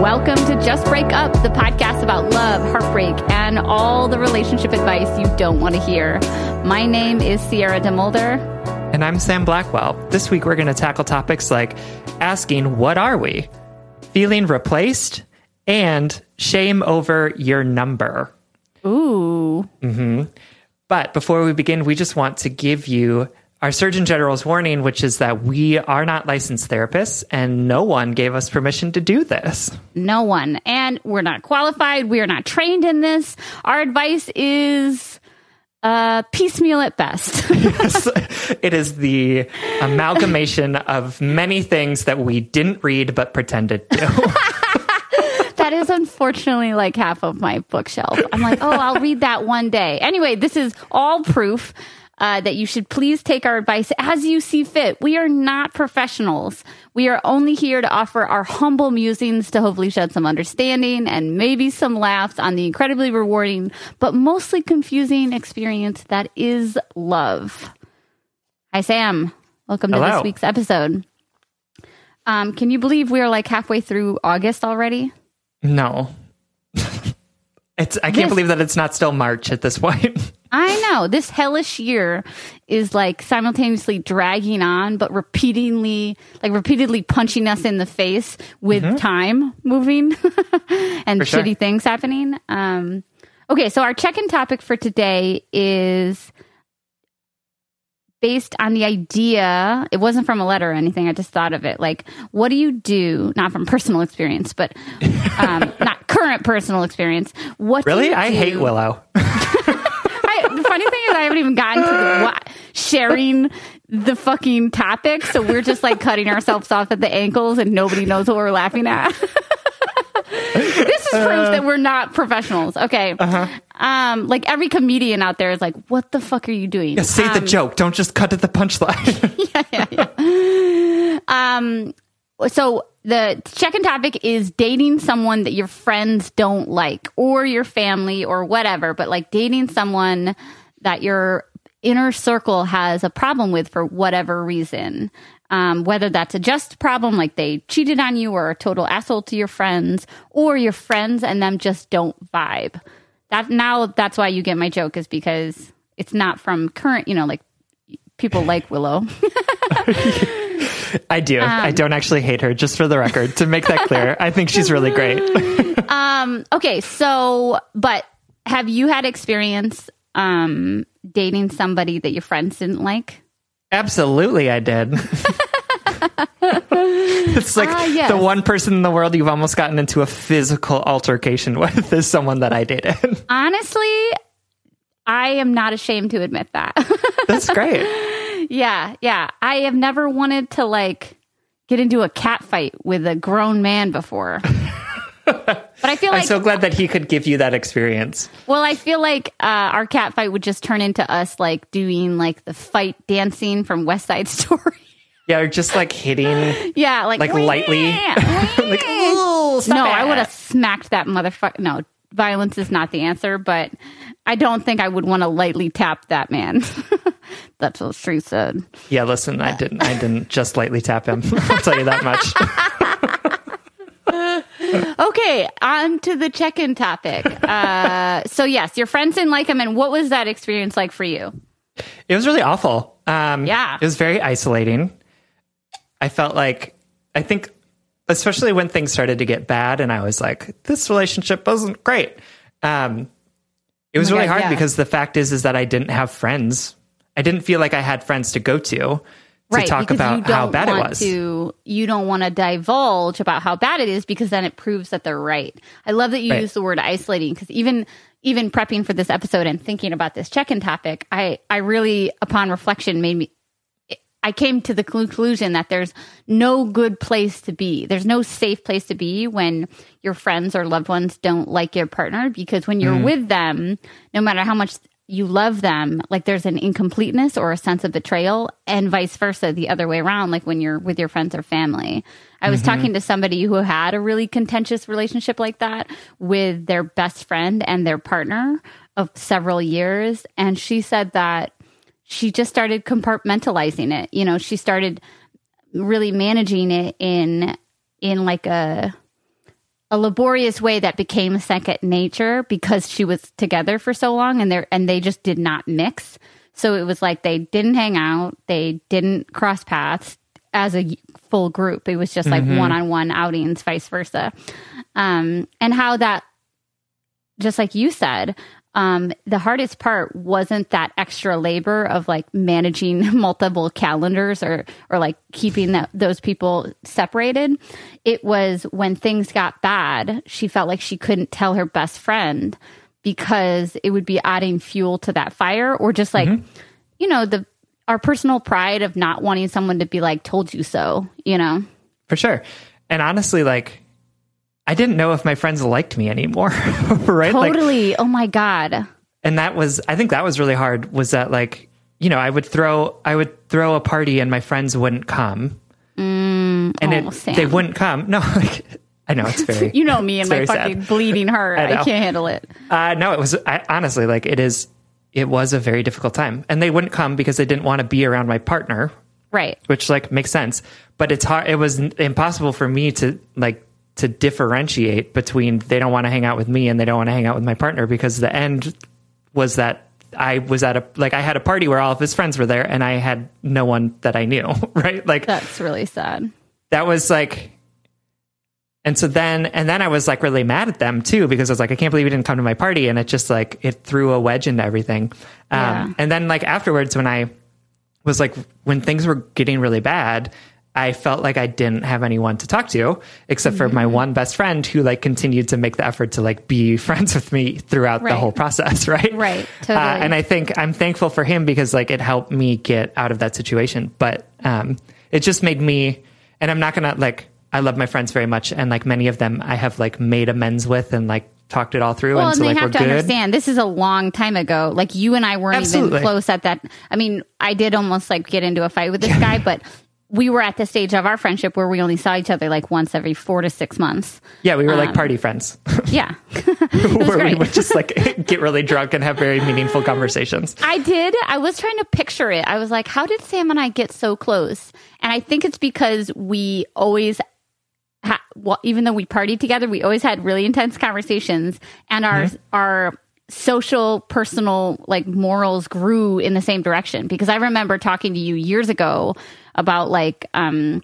Welcome to Just Break Up, the podcast about love, heartbreak, and all the relationship advice you don't want to hear. My name is Sierra DeMulder. And I'm Sam Blackwell. This week we're going to tackle topics like asking, What are we? Feeling replaced, and shame over your number. Ooh. Mm-hmm. But before we begin, we just want to give you our Surgeon General's warning, which is that we are not licensed therapists and no one gave us permission to do this. No one. And we're not qualified. We are not trained in this. Our advice is uh, piecemeal at best. it is the amalgamation of many things that we didn't read but pretended to. that is unfortunately like half of my bookshelf. I'm like, oh, I'll read that one day. Anyway, this is all proof. Uh, that you should please take our advice as you see fit. We are not professionals. We are only here to offer our humble musings to hopefully shed some understanding and maybe some laughs on the incredibly rewarding, but mostly confusing experience that is love. Hi, Sam. Welcome to Hello. this week's episode. Um, can you believe we are like halfway through August already? no. It's I can't This- believe that it's not still March at this point. I know this hellish year is like simultaneously dragging on, but repeatedly, like repeatedly punching us in the face with time moving and For sure. shitty things happening. Um, okay, so our check-in topic for today is based on the idea. It wasn't from a letter or anything. I just thought of it. Like, what do you do? Not from personal experience, but um, not current personal experience. What do Really? I hate Willow. The funny thing is, I haven't even gotten to the, what, sharing the fucking topic, so we're just like cutting ourselves off at the ankles, and nobody knows what we're laughing at. this is proof that we're not professionals. Okay, um, like every comedian out there is like, "What the fuck are you doing?" Say the joke. Don't just cut to the punchline. Yeah, yeah. Um, so the check-in topic is dating someone that your friends don't like or your family or whatever, but like dating someone that your inner circle has a problem with for whatever reason. Um, whether that's a just problem, like they cheated on you or a total asshole to your friends, or your friends and them just don't vibe. That now that's why you get my joke is because it's not from current, you know, like people like Willow. I do. Um, I don't actually hate her, just for the record, to make that clear. I think she's really great. Um, okay, so but have you had experience um dating somebody that your friends didn't like? Absolutely, I did. it's like Ah, yes. the one person in the world you've almost gotten into a physical altercation with is someone that I dated. Honestly, I am not ashamed to admit that. That's great. Yeah, yeah. I have never wanted to like get into a cat fight with a grown man before. but I feel like I'm so glad that he could give you that experience. well, I feel like uh, our cat fight would just turn into us like doing like the fight dancing from West Side Story. Yeah, or just like hitting. yeah, like Like lightly? like, "Ooh, stop no, it." I would have smacked that motherfucker. No, violence is not the answer, but I don't think I would want to lightly tap that man. That's what Street said. Yeah, listen, I didn't. I didn't just lightly tap him. I'll tell you that much. Okay, on to the check-in topic. Uh, so yes, your friends didn't like him, and what was that experience like for you? It was really awful. Um, Yeah. it was very isolating. I felt like I think, especially when things started to get bad, and I was like, this relationship wasn't great. Um, it was Oh really God, hard yeah. because the fact is, is that I didn't have friends. I didn't feel like I had friends to go to to talk about how bad it was. To, you don't want to divulge about how bad it is because then it proves that they're right. I love that you Right. use the word isolating because even even prepping for this episode and thinking about this check-in topic, I I really upon reflection made me I came to the conclusion that there's no good place to be. There's no safe place to be when your friends or loved ones don't like your partner because when you're mm. with them, no matter how much you love them, like there's an incompleteness or a sense of betrayal, and vice versa, the other way around, like when you're with your friends or family. I was mm-hmm. talking to somebody who had a really contentious relationship like that with their best friend and their partner of several years. And she said that she just started compartmentalizing it. You know, she started really managing it in in like a a laborious way that became second nature because she was together for so long and they and they just did not mix. So it was like they didn't hang out, they didn't cross paths as a full group. It was just like one on one outings, vice versa. Um, and how that, just like you said, um, the hardest part wasn't that extra labor of like managing multiple calendars or or like keeping that those people separated. It was when things got bad, she felt like she couldn't tell her best friend because it would be adding fuel to that fire or just like you know the our personal pride of not wanting someone to be like told you so, you know. For sure. And honestly, like, I didn't know if my friends liked me anymore. right? Like, Totally. oh my god. and that was, I think that was really hard was that like, you know, I would throw, I would throw a party and my friends wouldn't come. and oh, it, Sam. they wouldn't come. No, like, I know it's very, You know me and my very sad. fucking bleeding heart. I I, can't handle it. Uh, no, it was I, honestly like it is. It was a very difficult time, and they wouldn't come because they didn't want to be around my partner, Right. which like makes sense. But it's hard. It was impossible for me to like to differentiate between they don't want to hang out with me and they don't want to hang out with my partner because the end was that I was at a like I had a party where all of his friends were there and I had no one that I knew, right? Like That's really sad. that was like and so then and then i was like really mad at them too because i was like i can't believe you didn't come to my party and it just like it threw a wedge into everything um, Yeah. and then like afterwards when i was like when things were getting really bad i felt like i didn't have anyone to talk to except for Mm-hmm. my one best friend who like continued to make the effort to like be friends with me throughout the whole process right Right, uh, totally. and i think i'm thankful for him because like it helped me get out of that situation but um it just made me and i'm not gonna like i love my friends very much and like many of them i have like made amends with and like talked it all through Well, and and so they like have to good understand this is a long time ago. Like you and I weren't Absolutely. even close at that. I mean, I did almost like get into a fight with this guy, but we were at the stage of our friendship where we only saw each other like once every four to six months. yeah we were like um, party friends Yeah. where we would just like get really drunk and have very meaningful conversations I did. I was trying to picture it. I was like, how did Sam and I get so close? And I think it's because we always, ha- well, even though we partied together, we always had really intense conversations, and our mm-hmm. our social, personal, like morals grew in the same direction. Because I remember talking to you years ago about like um,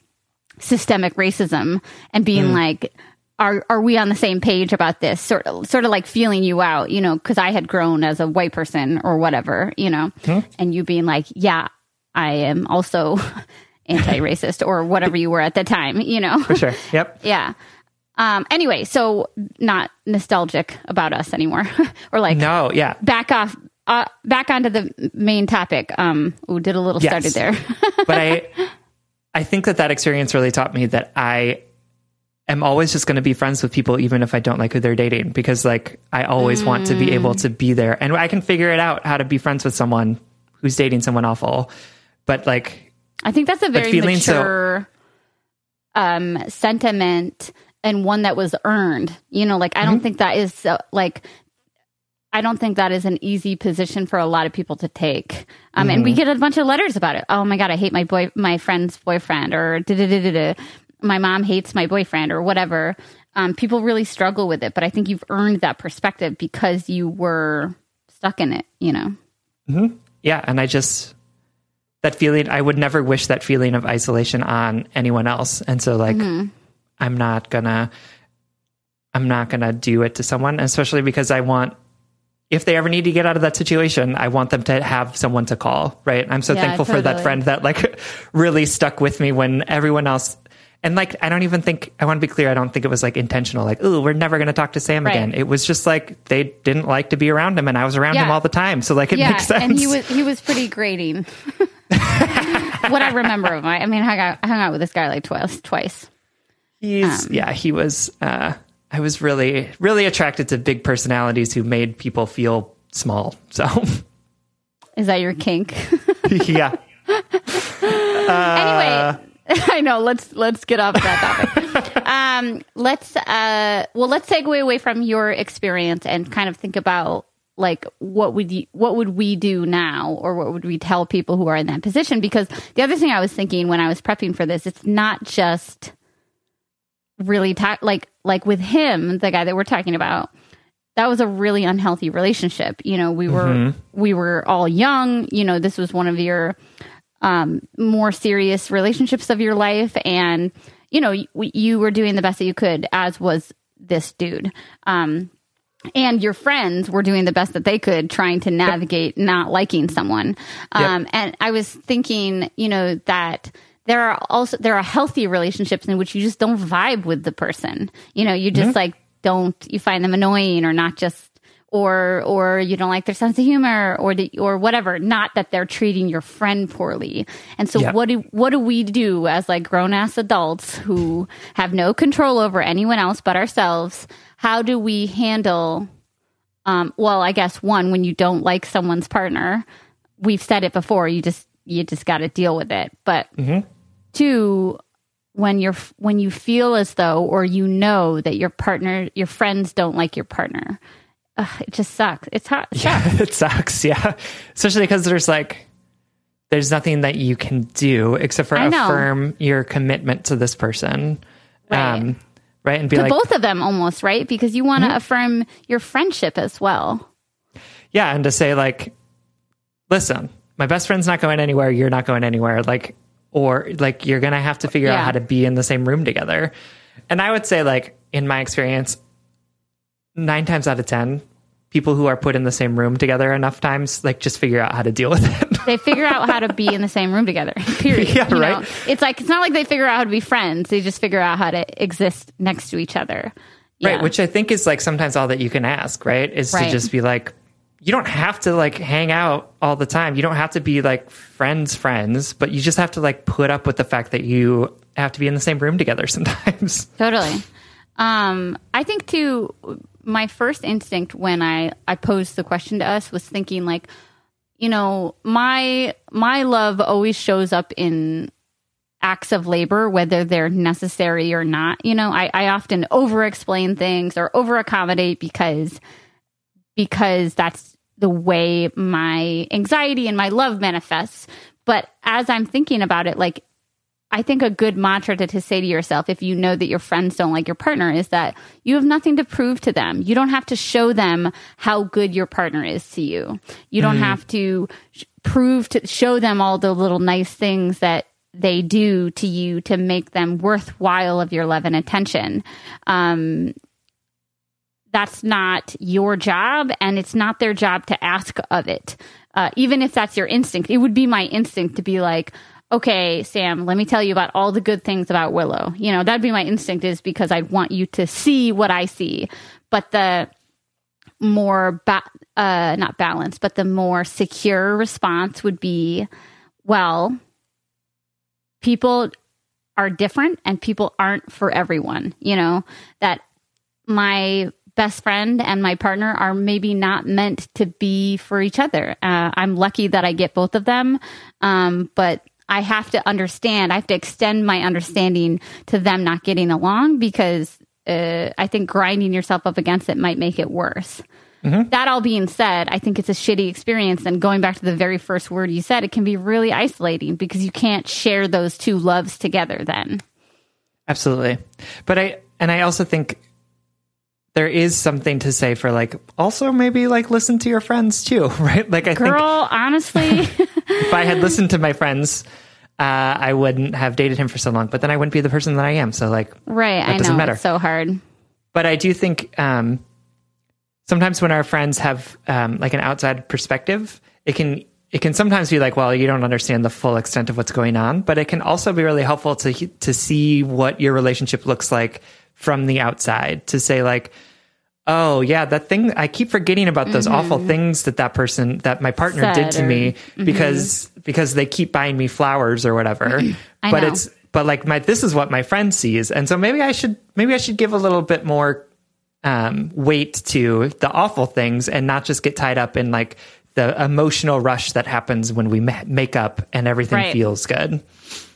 systemic racism and being like. Are, are we on the same page about this? Sort of, sort of like feeling you out, you know, because I had grown as a white person or whatever, you know, and you being like, yeah, I am also anti-racist or whatever you were at the time, you know. for sure yep yeah. Um. Anyway, so not nostalgic about us anymore, or like no yeah back off, uh, back onto the main topic. Um. Ooh, did a little Yes. started there. but I I think that that experience really taught me that I am always just going to be friends with people even if I don't like who they're dating because like I always want to be able to be there and I can figure it out how to be friends with someone who's dating someone awful but like I think that's a very feeling so- mature um, sentiment and one that was earned. You know, like I don't think that is uh, like I don't think that is an easy position for a lot of people to take. Um, And we get a bunch of letters about it. Oh my god, I hate my boy, my friend's boyfriend, or da da da da da. My mom hates my boyfriend, or whatever. Um, people really struggle with it, but I think you've earned that perspective because you were stuck in it. You know. yeah and I just that feeling I would never wish that feeling of isolation on anyone else and so like I'm not gonna I'm not gonna do it to someone especially because I want if they ever need to get out of that situation, I want them to have someone to call, right? I'm so Yeah, thankful for that friend that like really stuck with me when everyone else and like I don't even think I want to be clear, I don't think it was like intentional, like, oh, we're never gonna talk to Sam Right. again. It was just like they didn't like to be around him and I was around him all the time. So like it makes sense. and he was he was pretty grating. what I remember of I, I mean, I hung out, I hung out with this guy like twice. Twice. He's Um, yeah, he was uh I was really really attracted to big personalities who made people feel small. So Is that your kink? yeah. anyway, I know. Let's let's get off that topic. um, let's uh, well, let's segue away from your experience and kind of think about like what would you, what would we do now, or what would we tell people who are in that position? Because the other thing I was thinking when I was prepping for this, it's not just really ta- like like with him, the guy that we're talking about. That was a really unhealthy relationship. You know, we were Mm-hmm. we were all young. You know, this was one of your um, more serious relationships of your life, and you know, you, you were doing the best that you could, as was this dude. Um, and your friends were doing the best that they could trying to navigate not liking someone um, and i was thinking you know that there are also there are healthy relationships in which you just don't vibe with the person. You know you just like don't you find them annoying or not just or or you don't like their sense of humor or the, or whatever. Not that they're treating your friend poorly. And so Yeah. what do what do we do as like grown ass adults who have no control over anyone else but ourselves? How do we handle um well i guess one when you don't like someone's partner we've said it before you just you just got to deal with it but mm-hmm. two when you're when you feel as though or you know that your partner your friends don't like your partner Ugh, it just sucks it's hot. it sucks. it sucks. Yeah. Especially because there's like, there's nothing that you can do except for affirm your commitment to this person. Right. Um, right. And be to like, both of them almost right because you want to mm-hmm. affirm your friendship as well yeah. And to say, like, listen, my best friend's not going anywhere. You're not going anywhere. Like, or like, you're going to have to figure out how to be in the same room together. And I would say, like, in my experience, nine times out of 10, people who are put in the same room together enough times, like, just figure out how to deal with it. they figure out how to be in the same room together period Yeah, you right. know? it's like it's not like they figure out how to be friends they just figure out how to exist next to each other Right, which I think is like sometimes all that you can ask, right? Is Right. to just be like, you don't have to like hang out all the time. You don't have to be like friends, friends, but you just have to like put up with the fact that you have to be in the same room together sometimes. Totally. Um, I think too. My first instinct when I I posed the question to us was thinking like, you know, my my love always shows up in acts of labor, whether they're necessary or not. You know, I, I often over explain things or over accommodate because because that's the way my anxiety and my love manifests. But as I'm thinking about it, like I think a good mantra to, to say to yourself, if you know that your friends don't like your partner, is that you have nothing to prove to them. You don't have to show them how good your partner is to you. You don't have to sh- prove to show them all the little nice things that they do to you to make them worthwhile of your love and attention. Um, that's not your job and it's not their job to ask of it. Uh, even if that's your instinct, it would be my instinct to be like, okay, Sam, let me tell you about all the good things about Willow. You know, that'd be my instinct is because I'd want you to see what I see. But the more, ba- uh, not balanced, but the more secure response would be, well, people are different and people aren't for everyone. You know, that my best friend and my partner are maybe not meant to be for each other. Uh, I'm lucky that I get both of them, um, but I have to understand. I have to extend my understanding to them not getting along because uh, I think grinding yourself up against it might make it worse. That all being said, I think it's a shitty experience. And going back to the very first word you said, it can be really isolating because you can't share those two loves together then. Absolutely. But I, and I also think there is something to say for like, also maybe like listen to your friends too, right? Like, I think Girl, honestly. if I had listened to my friends, uh, I wouldn't have dated him for so long, but then I wouldn't be the person that I am. So, like, Right, I doesn't know matter. it's so hard. but I do think um, sometimes when our friends have um, like an outside perspective, it can it can sometimes be like, well, you don't understand the full extent of what's going on, but it can also be really helpful to to see what your relationship looks like from the outside. To say like, oh yeah, that thing I keep forgetting about those awful things that that person that my partner Mm-hmm. Said did to or- me because because they keep buying me flowers or whatever. But know. it's but like my this is what my friend sees, and so maybe I should maybe I should give a little bit more um, weight to the awful things and not just get tied up in like the emotional rush that happens when we ma- make up and everything Right. feels good.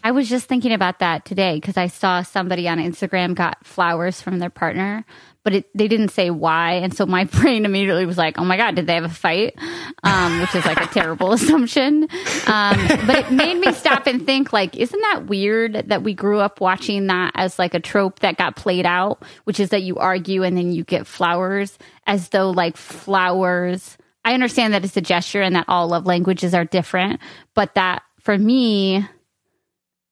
I was just thinking about that today because I saw somebody on Instagram got flowers from their partner, but it, they didn't say why. And so my brain immediately was like, oh my God, did they have a fight? Um, which is like a terrible assumption. Um, but it made me stop and think, like, isn't that weird that we grew up watching that as like a trope that got played out, which is that you argue and then you get flowers as though like flowers. I understand that it's a gesture and that all love languages are different, but that for me,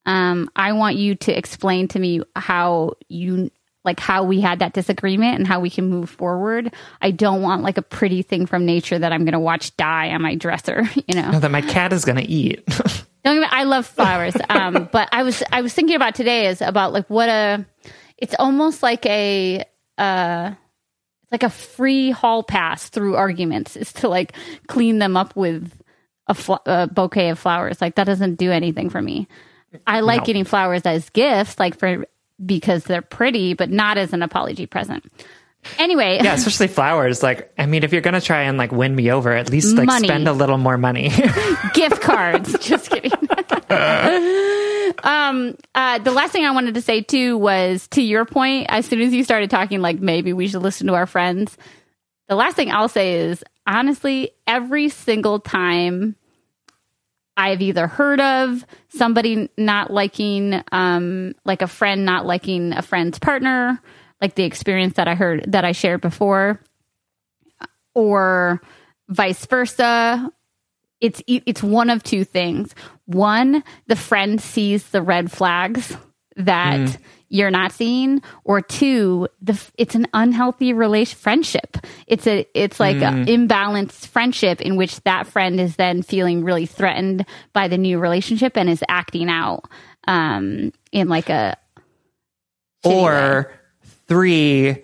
um, I want you to explain to me how you like how we had that disagreement and how we can move forward. I don't want like a pretty thing from nature that I'm going to watch die on my dresser, you know. No, that my cat is going to eat. don't I love flowers. Um, but I was I was thinking about today is about like what a it's almost like a uh it's like a free hall pass through arguments is to like clean them up with a, fl- a bouquet of flowers. Like that doesn't do anything for me. I like No. getting flowers as gifts, like for because they're pretty, but not as an apology present. Anyway, yeah, especially flowers. Like, I mean, if you're going to try and like win me over, at least like Money. spend a little more money. gift cards. Just kidding. um, uh, the last thing I wanted to say too was to your point. As soon as you started talking, like maybe we should listen to our friends. The last thing I'll say is honestly, every single time I've either heard of somebody not liking, um, like a friend not liking a friend's partner, like the experience that I heard that I shared before, or vice versa. It's it's one of two things. One, the friend sees the red flags that you're not seeing, or two, the it's an unhealthy relation friendship. It's a it's like an imbalanced friendship in which that friend is then feeling really threatened by the new relationship and is acting out um, in like a shitty way. or three,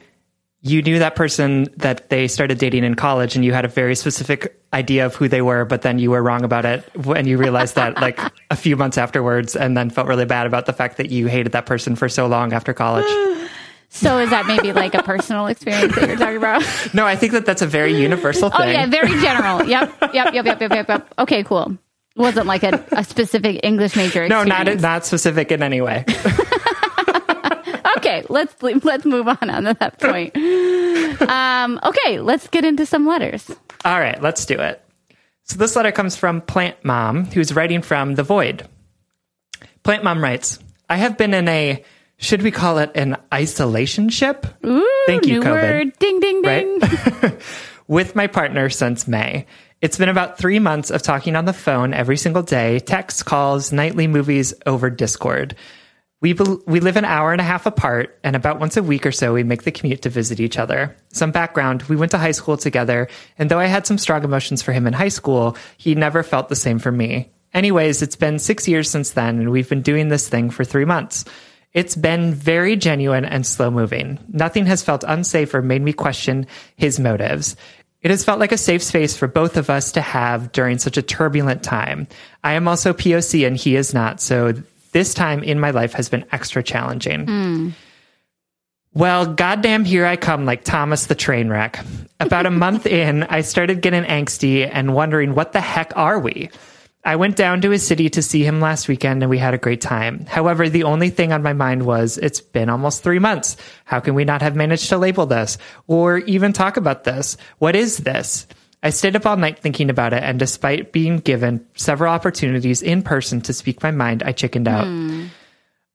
you knew that person that they started dating in college and you had a very specific idea of who they were, but then you were wrong about it when you realized that like a few months afterwards and then felt really bad about the fact that you hated that person for so long after college. So is that maybe like a personal experience that you're talking about? No, I think that that's a very universal thing. Oh yeah, very general. Yep, yep, yep, yep, yep, yep. yep. Okay, cool. Wasn't like a, a specific English major. no, not not specific in any way. Okay, let's let's move on on to that point. Um, okay, let's get into some letters. All right, let's do it. So this letter comes from Plant Mom, who's writing from the void. Plant Mom writes, I have been in a, should we call it an isolation ship? Ooh, Thank you, new COVID. word. Ding, ding, ding. Right? With my partner since May. It's been about three months of talking on the phone every single day, text calls, nightly movies over Discord. We, bel we live an hour and a half apart, and about once a week or so, we make the commute to visit each other. Some background we went to high school together, and though I had some strong emotions for him in high school, he never felt the same for me. Anyways, it's been six years since then, and we've been doing this thing for three months. It's been very genuine and slow moving. Nothing has felt unsafe or made me question his motives. It has felt like a safe space for both of us to have during such a turbulent time. I am also POC and he is not, so this time in my life has been extra challenging. Hmm. Well, goddamn, here I come like Thomas the train wreck. About a month in, I started getting angsty and wondering what the heck are we? I went down to his city to see him last weekend and we had a great time. However, the only thing on my mind was it's been almost three months. How can we not have managed to label this or even talk about this? What is this? I stayed up all night thinking about it, and despite being given several opportunities in person to speak my mind, I chickened out. Hmm.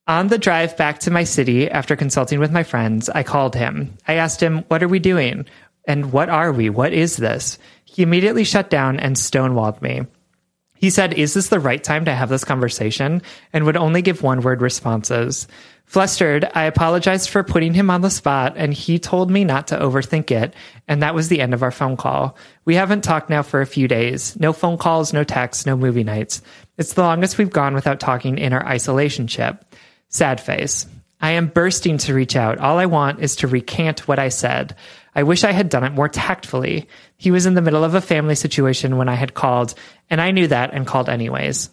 On the drive back to my city after consulting with my friends, I called him. I asked him, What are we doing? And what are we? What is this? He immediately shut down and stonewalled me. He said, Is this the right time to have this conversation? and would only give one word responses. Flustered, I apologized for putting him on the spot, and he told me not to overthink it, and that was the end of our phone call. We haven't talked now for a few days. No phone calls, no texts, no movie nights. It's the longest we've gone without talking in our isolation ship. Sad face. I am bursting to reach out. All I want is to recant what I said. I wish I had done it more tactfully. He was in the middle of a family situation when I had called, and I knew that and called anyways.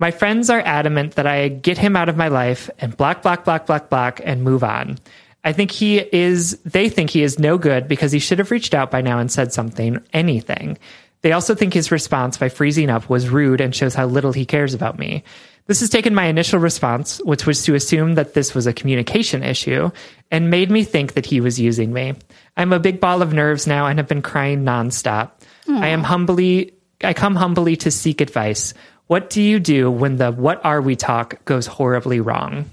My friends are adamant that I get him out of my life and block, block, block, block, block, and move on. I think he is, they think he is no good because he should have reached out by now and said something, anything. They also think his response by freezing up was rude and shows how little he cares about me. This has taken my initial response, which was to assume that this was a communication issue, and made me think that he was using me. I'm a big ball of nerves now and have been crying nonstop. I am humbly, I come humbly to seek advice. What do you do when the what are we talk goes horribly wrong?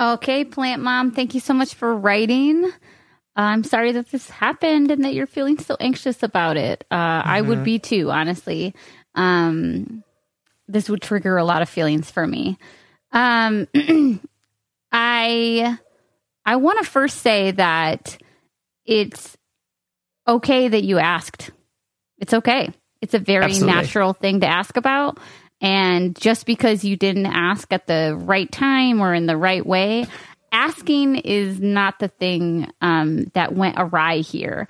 Okay, Plant Mom, thank you so much for writing. I'm sorry that this happened and that you're feeling so anxious about it. Uh, mm-hmm. I would be too, honestly. Um, this would trigger a lot of feelings for me. Um, I I want to first say that it's okay that you asked. It's okay. It's a very Absolutely. natural thing to ask about. And just because you didn't ask at the right time or in the right way, asking is not the thing um, that went awry here.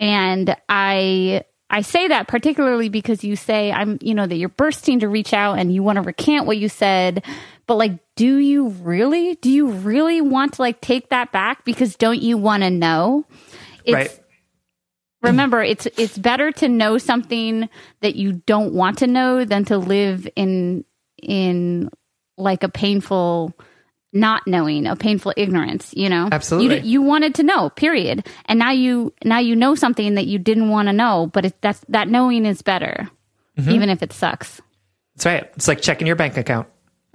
And I I say that particularly because you say I'm, you know, that you're bursting to reach out and you want to recant what you said, but like, do you really? Do you really want to like take that back? Because don't you want to know? It's, right. Remember, it's it's better to know something that you don't want to know than to live in in like a painful not knowing, a painful ignorance, you know? Absolutely. You, you wanted to know, period. And now you, now you know something that you didn't want to know, but it, that's, that knowing is better, mm-hmm. even if it sucks. That's right. It's like checking your bank account.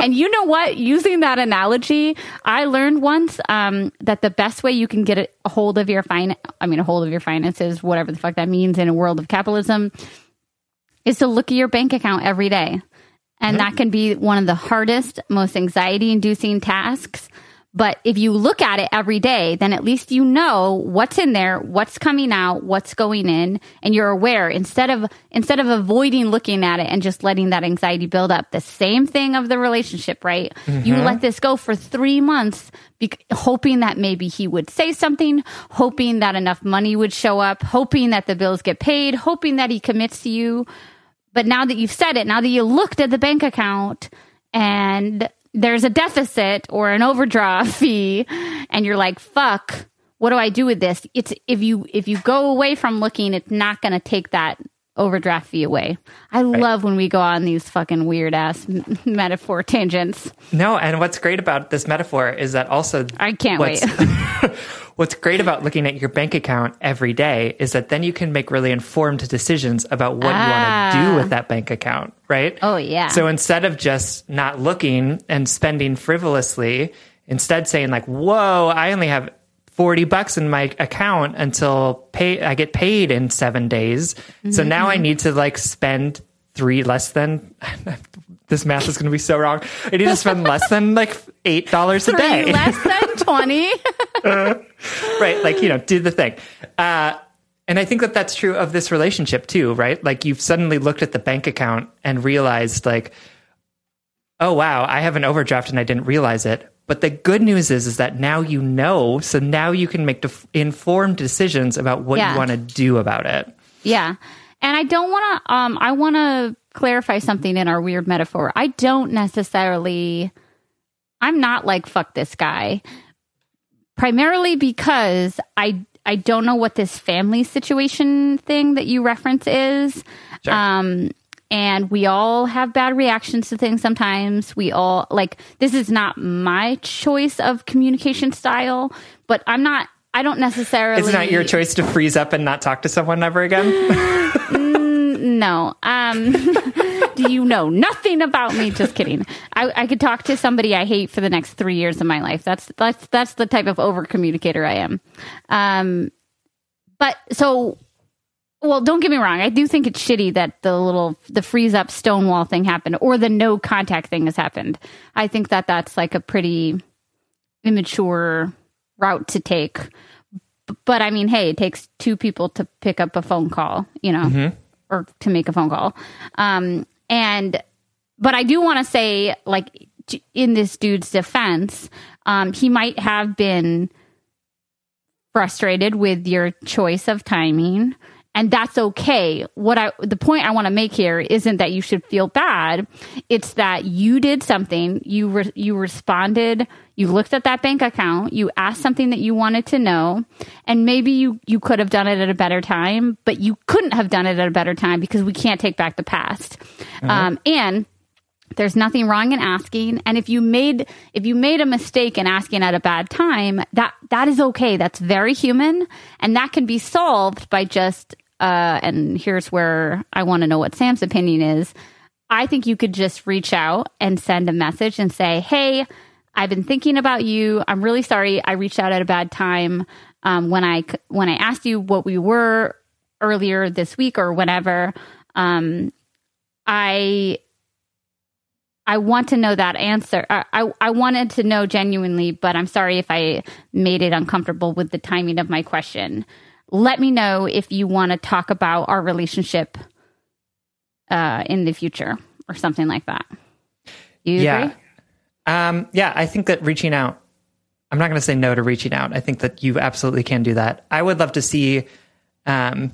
and you know what? Using that analogy, I learned once um, that the best way you can get a hold of your fine, I mean, a hold of your finances, whatever the fuck that means in a world of capitalism, is to look at your bank account every day. And that can be one of the hardest, most anxiety inducing tasks. But if you look at it every day, then at least you know what's in there, what's coming out, what's going in, and you're aware instead of, instead of avoiding looking at it and just letting that anxiety build up. The same thing of the relationship, right? Mm-hmm. You let this go for three months, be- hoping that maybe he would say something, hoping that enough money would show up, hoping that the bills get paid, hoping that he commits to you. But now that you've said it, now that you looked at the bank account and there's a deficit or an overdraft fee and you're like, fuck, what do I do with this? It's if you if you go away from looking, it's not going to take that overdraft fee away. I right. love when we go on these fucking weird ass metaphor tangents. No, and what's great about this metaphor is that also I can't wait. what's great about looking at your bank account every day is that then you can make really informed decisions about what ah. you want to do with that bank account, right? Oh yeah. So instead of just not looking and spending frivolously, instead saying like, "Whoa, I only have 40 bucks in my account until pay I get paid in 7 days. Mm-hmm. So now I need to like spend 3 less than this math is going to be so wrong. I need to spend less than like $8 a day. less than 20. uh, right, like you know, do the thing. Uh, and I think that that's true of this relationship too, right? Like you've suddenly looked at the bank account and realized like oh wow, I have an overdraft and I didn't realize it but the good news is, is that now you know, so now you can make def- informed decisions about what yeah. you want to do about it. Yeah, and I don't want to. Um, I want to clarify something in our weird metaphor. I don't necessarily. I'm not like fuck this guy, primarily because I I don't know what this family situation thing that you reference is. Sure. Um, and we all have bad reactions to things sometimes. We all like this is not my choice of communication style, but I'm not I don't necessarily It's not your choice to freeze up and not talk to someone ever again? no. Um do you know nothing about me? Just kidding. I, I could talk to somebody I hate for the next three years of my life. That's that's that's the type of over communicator I am. Um but so well, don't get me wrong. I do think it's shitty that the little the freeze up Stonewall thing happened, or the no contact thing has happened. I think that that's like a pretty immature route to take. But I mean, hey, it takes two people to pick up a phone call, you know, mm-hmm. Or to make a phone call. Um, and but I do want to say, like, in this dude's defense, um, he might have been frustrated with your choice of timing and that's okay. What I the point I want to make here isn't that you should feel bad. It's that you did something, you re- you responded, you looked at that bank account, you asked something that you wanted to know, and maybe you you could have done it at a better time, but you couldn't have done it at a better time because we can't take back the past. Mm-hmm. Um, and there's nothing wrong in asking and if you made if you made a mistake in asking at a bad time that that is okay that's very human and that can be solved by just uh and here's where i want to know what sam's opinion is i think you could just reach out and send a message and say hey i've been thinking about you i'm really sorry i reached out at a bad time um, when i when i asked you what we were earlier this week or whenever um, i I want to know that answer. I, I, I wanted to know genuinely, but I'm sorry if I made it uncomfortable with the timing of my question. Let me know if you want to talk about our relationship uh, in the future or something like that. You yeah. agree? Um, yeah, I think that reaching out, I'm not going to say no to reaching out. I think that you absolutely can do that. I would love to see, um,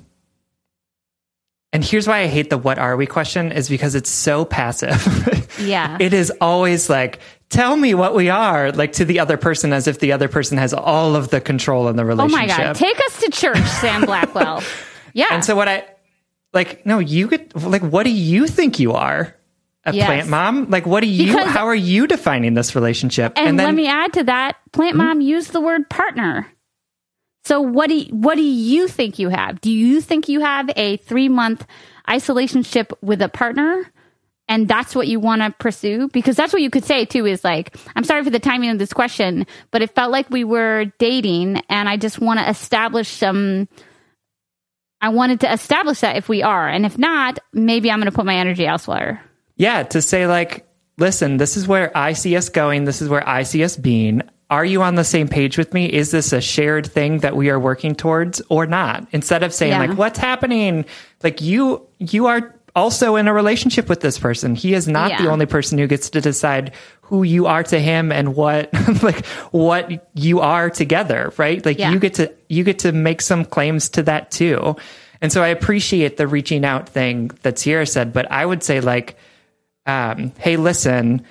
and here's why I hate the what are we question is because it's so passive. Yeah. it is always like, tell me what we are, like to the other person as if the other person has all of the control in the relationship. oh my God. Take us to church, Sam Blackwell. Yeah. and so what I like, no, you could like, what do you think you are? A Yes. plant mom? Like, what do you, Because- how are you defining this relationship? and, let me add to that plant Hmm? mom used the word partner so what do you, what do you think you have do you think you have a three month isolationship with a partner and that's what you want to pursue because that's what you could say too is like i'm sorry for the timing of this question but it felt like we were dating and i just want to establish some i wanted to establish that if we are and if not maybe i'm going to put my energy elsewhere Yeah, to say like, listen, this is where I see us going. This is where I see us being. Are you on the same page with me? Is this a shared thing that we are working towards or not? Instead of saying Yeah. like, what's happening? Like you, you are also in a relationship with this person. He is not the only person who gets to decide who you are to him and what, like what you are together, right? Like Yeah. you get to, you get to make some claims to that too. And so I appreciate the reaching out thing that Sierra said, but I would say like, um, hey, listen,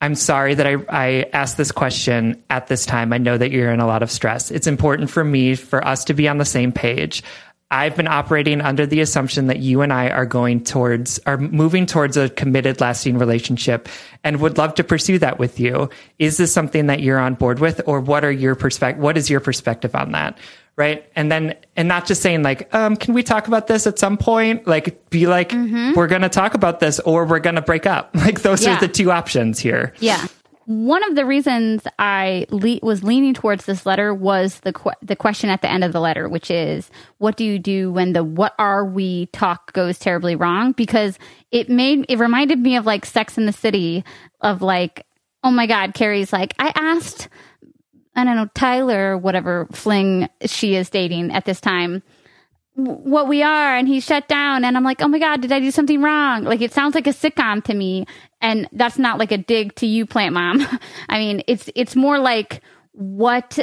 I'm sorry that I, I asked this question at this time. I know that you're in a lot of stress. It's important for me, for us to be on the same page. I've been operating under the assumption that you and I are going towards, are moving towards a committed, lasting relationship and would love to pursue that with you. Is this something that you're on board with or what are your perspective? What is your perspective on that? Right. And then, and not just saying like, um, can we talk about this at some point? Like, be like, we're going to talk about this or we're going to break up. Like, those Yeah. are the two options here. Yeah. One of the reasons I le- was leaning towards this letter was the que- the question at the end of the letter, which is, "What do you do when the what are we talk goes terribly wrong?" Because it made it reminded me of like Sex and the City, of like, oh my God, Carrie's like, I asked, I don't know, Tyler, whatever fling she is dating at this time, what we are and he shut down and i'm like oh my god did i do something wrong? Like it sounds like a sitcom to me and that's not like a dig to you plant mom. I mean it's it's more like what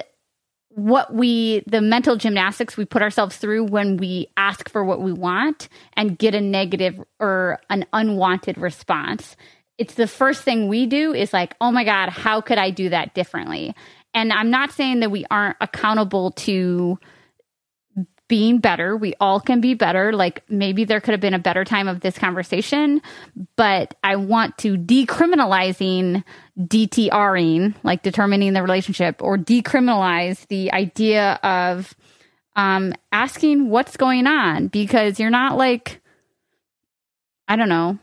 what we the mental gymnastics we put ourselves through when we ask for what we want and get a negative or an unwanted response. It's the first thing we do is like oh my god how could i do that differently and i'm not saying that we aren't accountable to being better. We all can be better. Like maybe there could have been a better time of this conversation, but I want to decriminalizing DTRing, like determining the relationship, or decriminalize the idea of um, asking what's going on because you're not like, I don't know,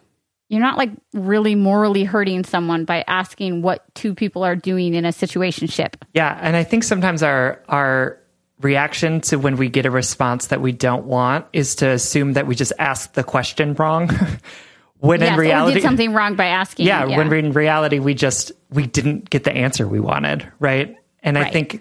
you're not like really morally hurting someone by asking what two people are doing in a situationship. Yeah, and I think sometimes our our reaction to when we get a response that we don't want is to assume that we just asked the question wrong. when Yes, in reality did something wrong by asking. yeah, when in reality we just we didn't get the answer we wanted, right? And I think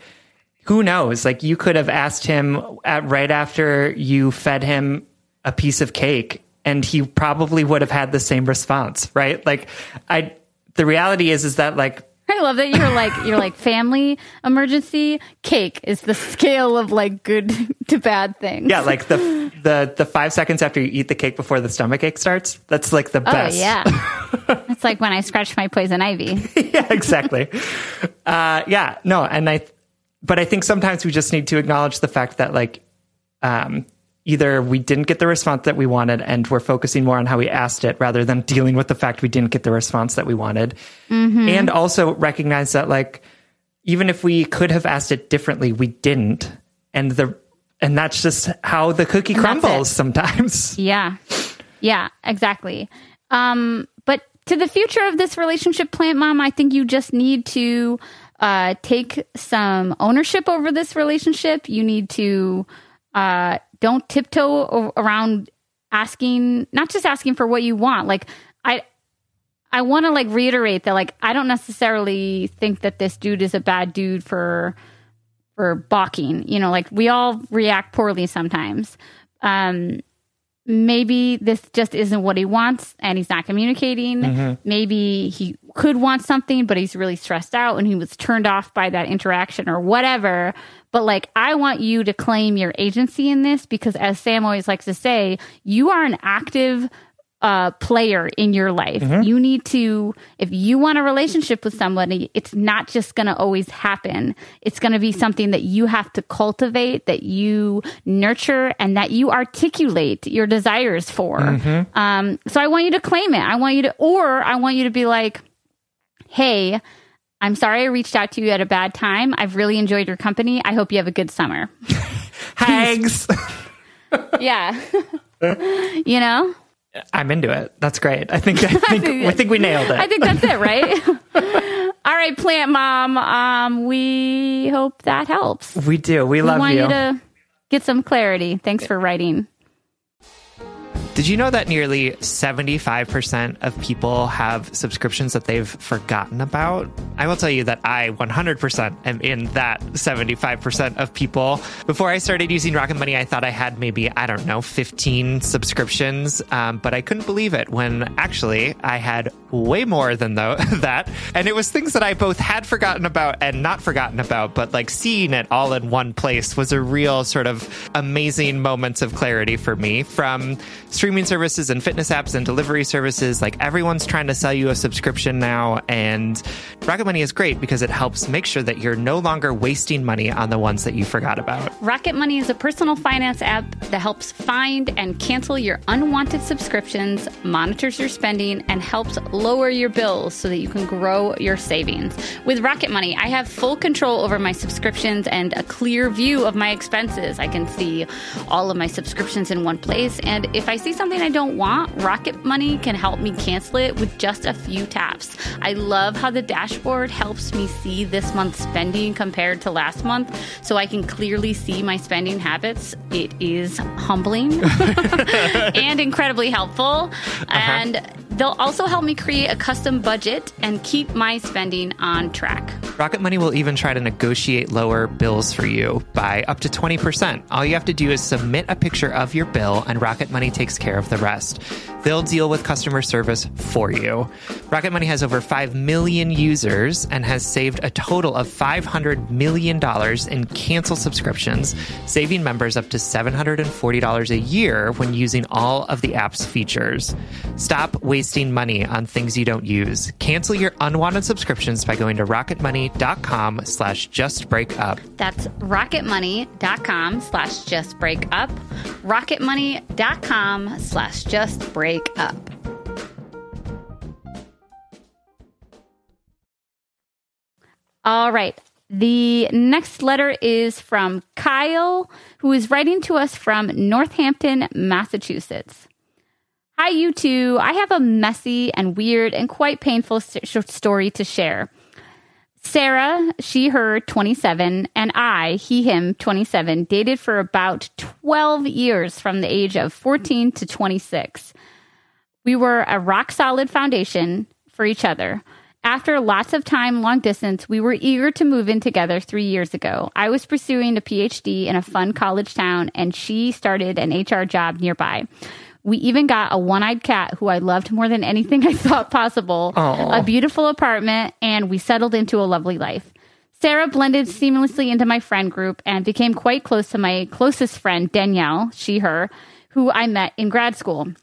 who knows? Like you could have asked him at right after you fed him a piece of cake and he probably would have had the same response, right? Like I the reality is is that like I love that you're like you're like family emergency cake is the scale of like good to bad things. Yeah, like the the the five seconds after you eat the cake before the stomach ache starts. That's like the best. Oh yeah, it's like when I scratch my poison ivy. yeah, exactly. uh, yeah, no, and I, but I think sometimes we just need to acknowledge the fact that like, um, either we didn't get the response that we wanted and we're focusing more on how we asked it rather than dealing with the fact we didn't get the response that we wanted. Mm-hmm. And also recognize that like even if we could have asked it differently, we didn't. And the and that's just how the cookie crumbles sometimes. Yeah. Yeah, exactly. Um but to the future of this relationship plant mom, I think you just need to uh take some ownership over this relationship. You need to uh don't tiptoe around asking not just asking for what you want like i i want to like reiterate that like i don't necessarily think that this dude is a bad dude for for balking you know like we all react poorly sometimes. Um maybe this just isn't what he wants and he's not communicating. Mm-hmm. maybe he could want something but he's really stressed out and he was turned off by that interaction or whatever but like, I want you to claim your agency in this because, as Sam always likes to say, you are an active uh, player in your life. Mm-hmm. You need to, if you want a relationship with somebody, it's not just going to always happen. It's going to be something that you have to cultivate, that you nurture, and that you articulate your desires for. Mm-hmm. Um, so I want you to claim it. I want you to, or I want you to be like, hey, I'm sorry I reached out to you at a bad time. I've really enjoyed your company. I hope you have a good summer. Hags. yeah. you know? I'm into it. That's great. I think I think, I think we nailed it. I think that's it, right? All right, plant mom. Um, we hope that helps. We do. We, we love want you. you to get some clarity. Thanks for writing. Did you know that nearly 75% of people have subscriptions that they've forgotten about? I will tell you that I 100% am in that 75% of people. Before I started using Rocket Money, I thought I had maybe, I don't know, 15 subscriptions, um, but I couldn't believe it when actually I had way more than though, that. And it was things that I both had forgotten about and not forgotten about, but like seeing it all in one place was a real sort of amazing moments of clarity for me from streaming services and fitness apps and delivery services. Like everyone's trying to sell you a subscription now. And Rocket Money is great because it helps make sure that you're no longer wasting money on the ones that you forgot about. Rocket Money is a personal finance app that helps find and cancel your unwanted subscriptions, monitors your spending, and helps lower your bills so that you can grow your savings. With Rocket Money, I have full control over my subscriptions and a clear view of my expenses. I can see all of my subscriptions in one place. And if I see something I don't want, Rocket Money can help me cancel it with just a few taps. I love how the dashboard helps me see this month's spending compared to last month so I can clearly see my spending habits. It is humbling and incredibly helpful. Uh-huh. And They'll also help me create a custom budget and keep my spending on track. Rocket Money will even try to negotiate lower bills for you by up to 20%. All you have to do is submit a picture of your bill, and Rocket Money takes care of the rest. They'll deal with customer service for you. Rocket Money has over 5 million users and has saved a total of $500 million in cancel subscriptions, saving members up to $740 a year when using all of the app's features. Stop wasting money on things you don't use. Cancel your unwanted subscriptions by going to rocketmoney.com slash justbreakup. That's rocketmoney.com slash justbreakup. rocketmoney.com slash justbreakup break up. All right. The next letter is from Kyle, who is writing to us from Northampton, Massachusetts. Hi, you two. I have a messy and weird and quite painful story to share. Sarah, she, her, 27, and I, he, him, 27, dated for about 12 years from the age of 14 to 26. We were a rock solid foundation for each other. After lots of time long distance, we were eager to move in together three years ago. I was pursuing a PhD in a fun college town, and she started an HR job nearby. We even got a one eyed cat who I loved more than anything I thought possible, Aw. a beautiful apartment, and we settled into a lovely life. Sarah blended seamlessly into my friend group and became quite close to my closest friend, Danielle, she, her, who I met in grad school.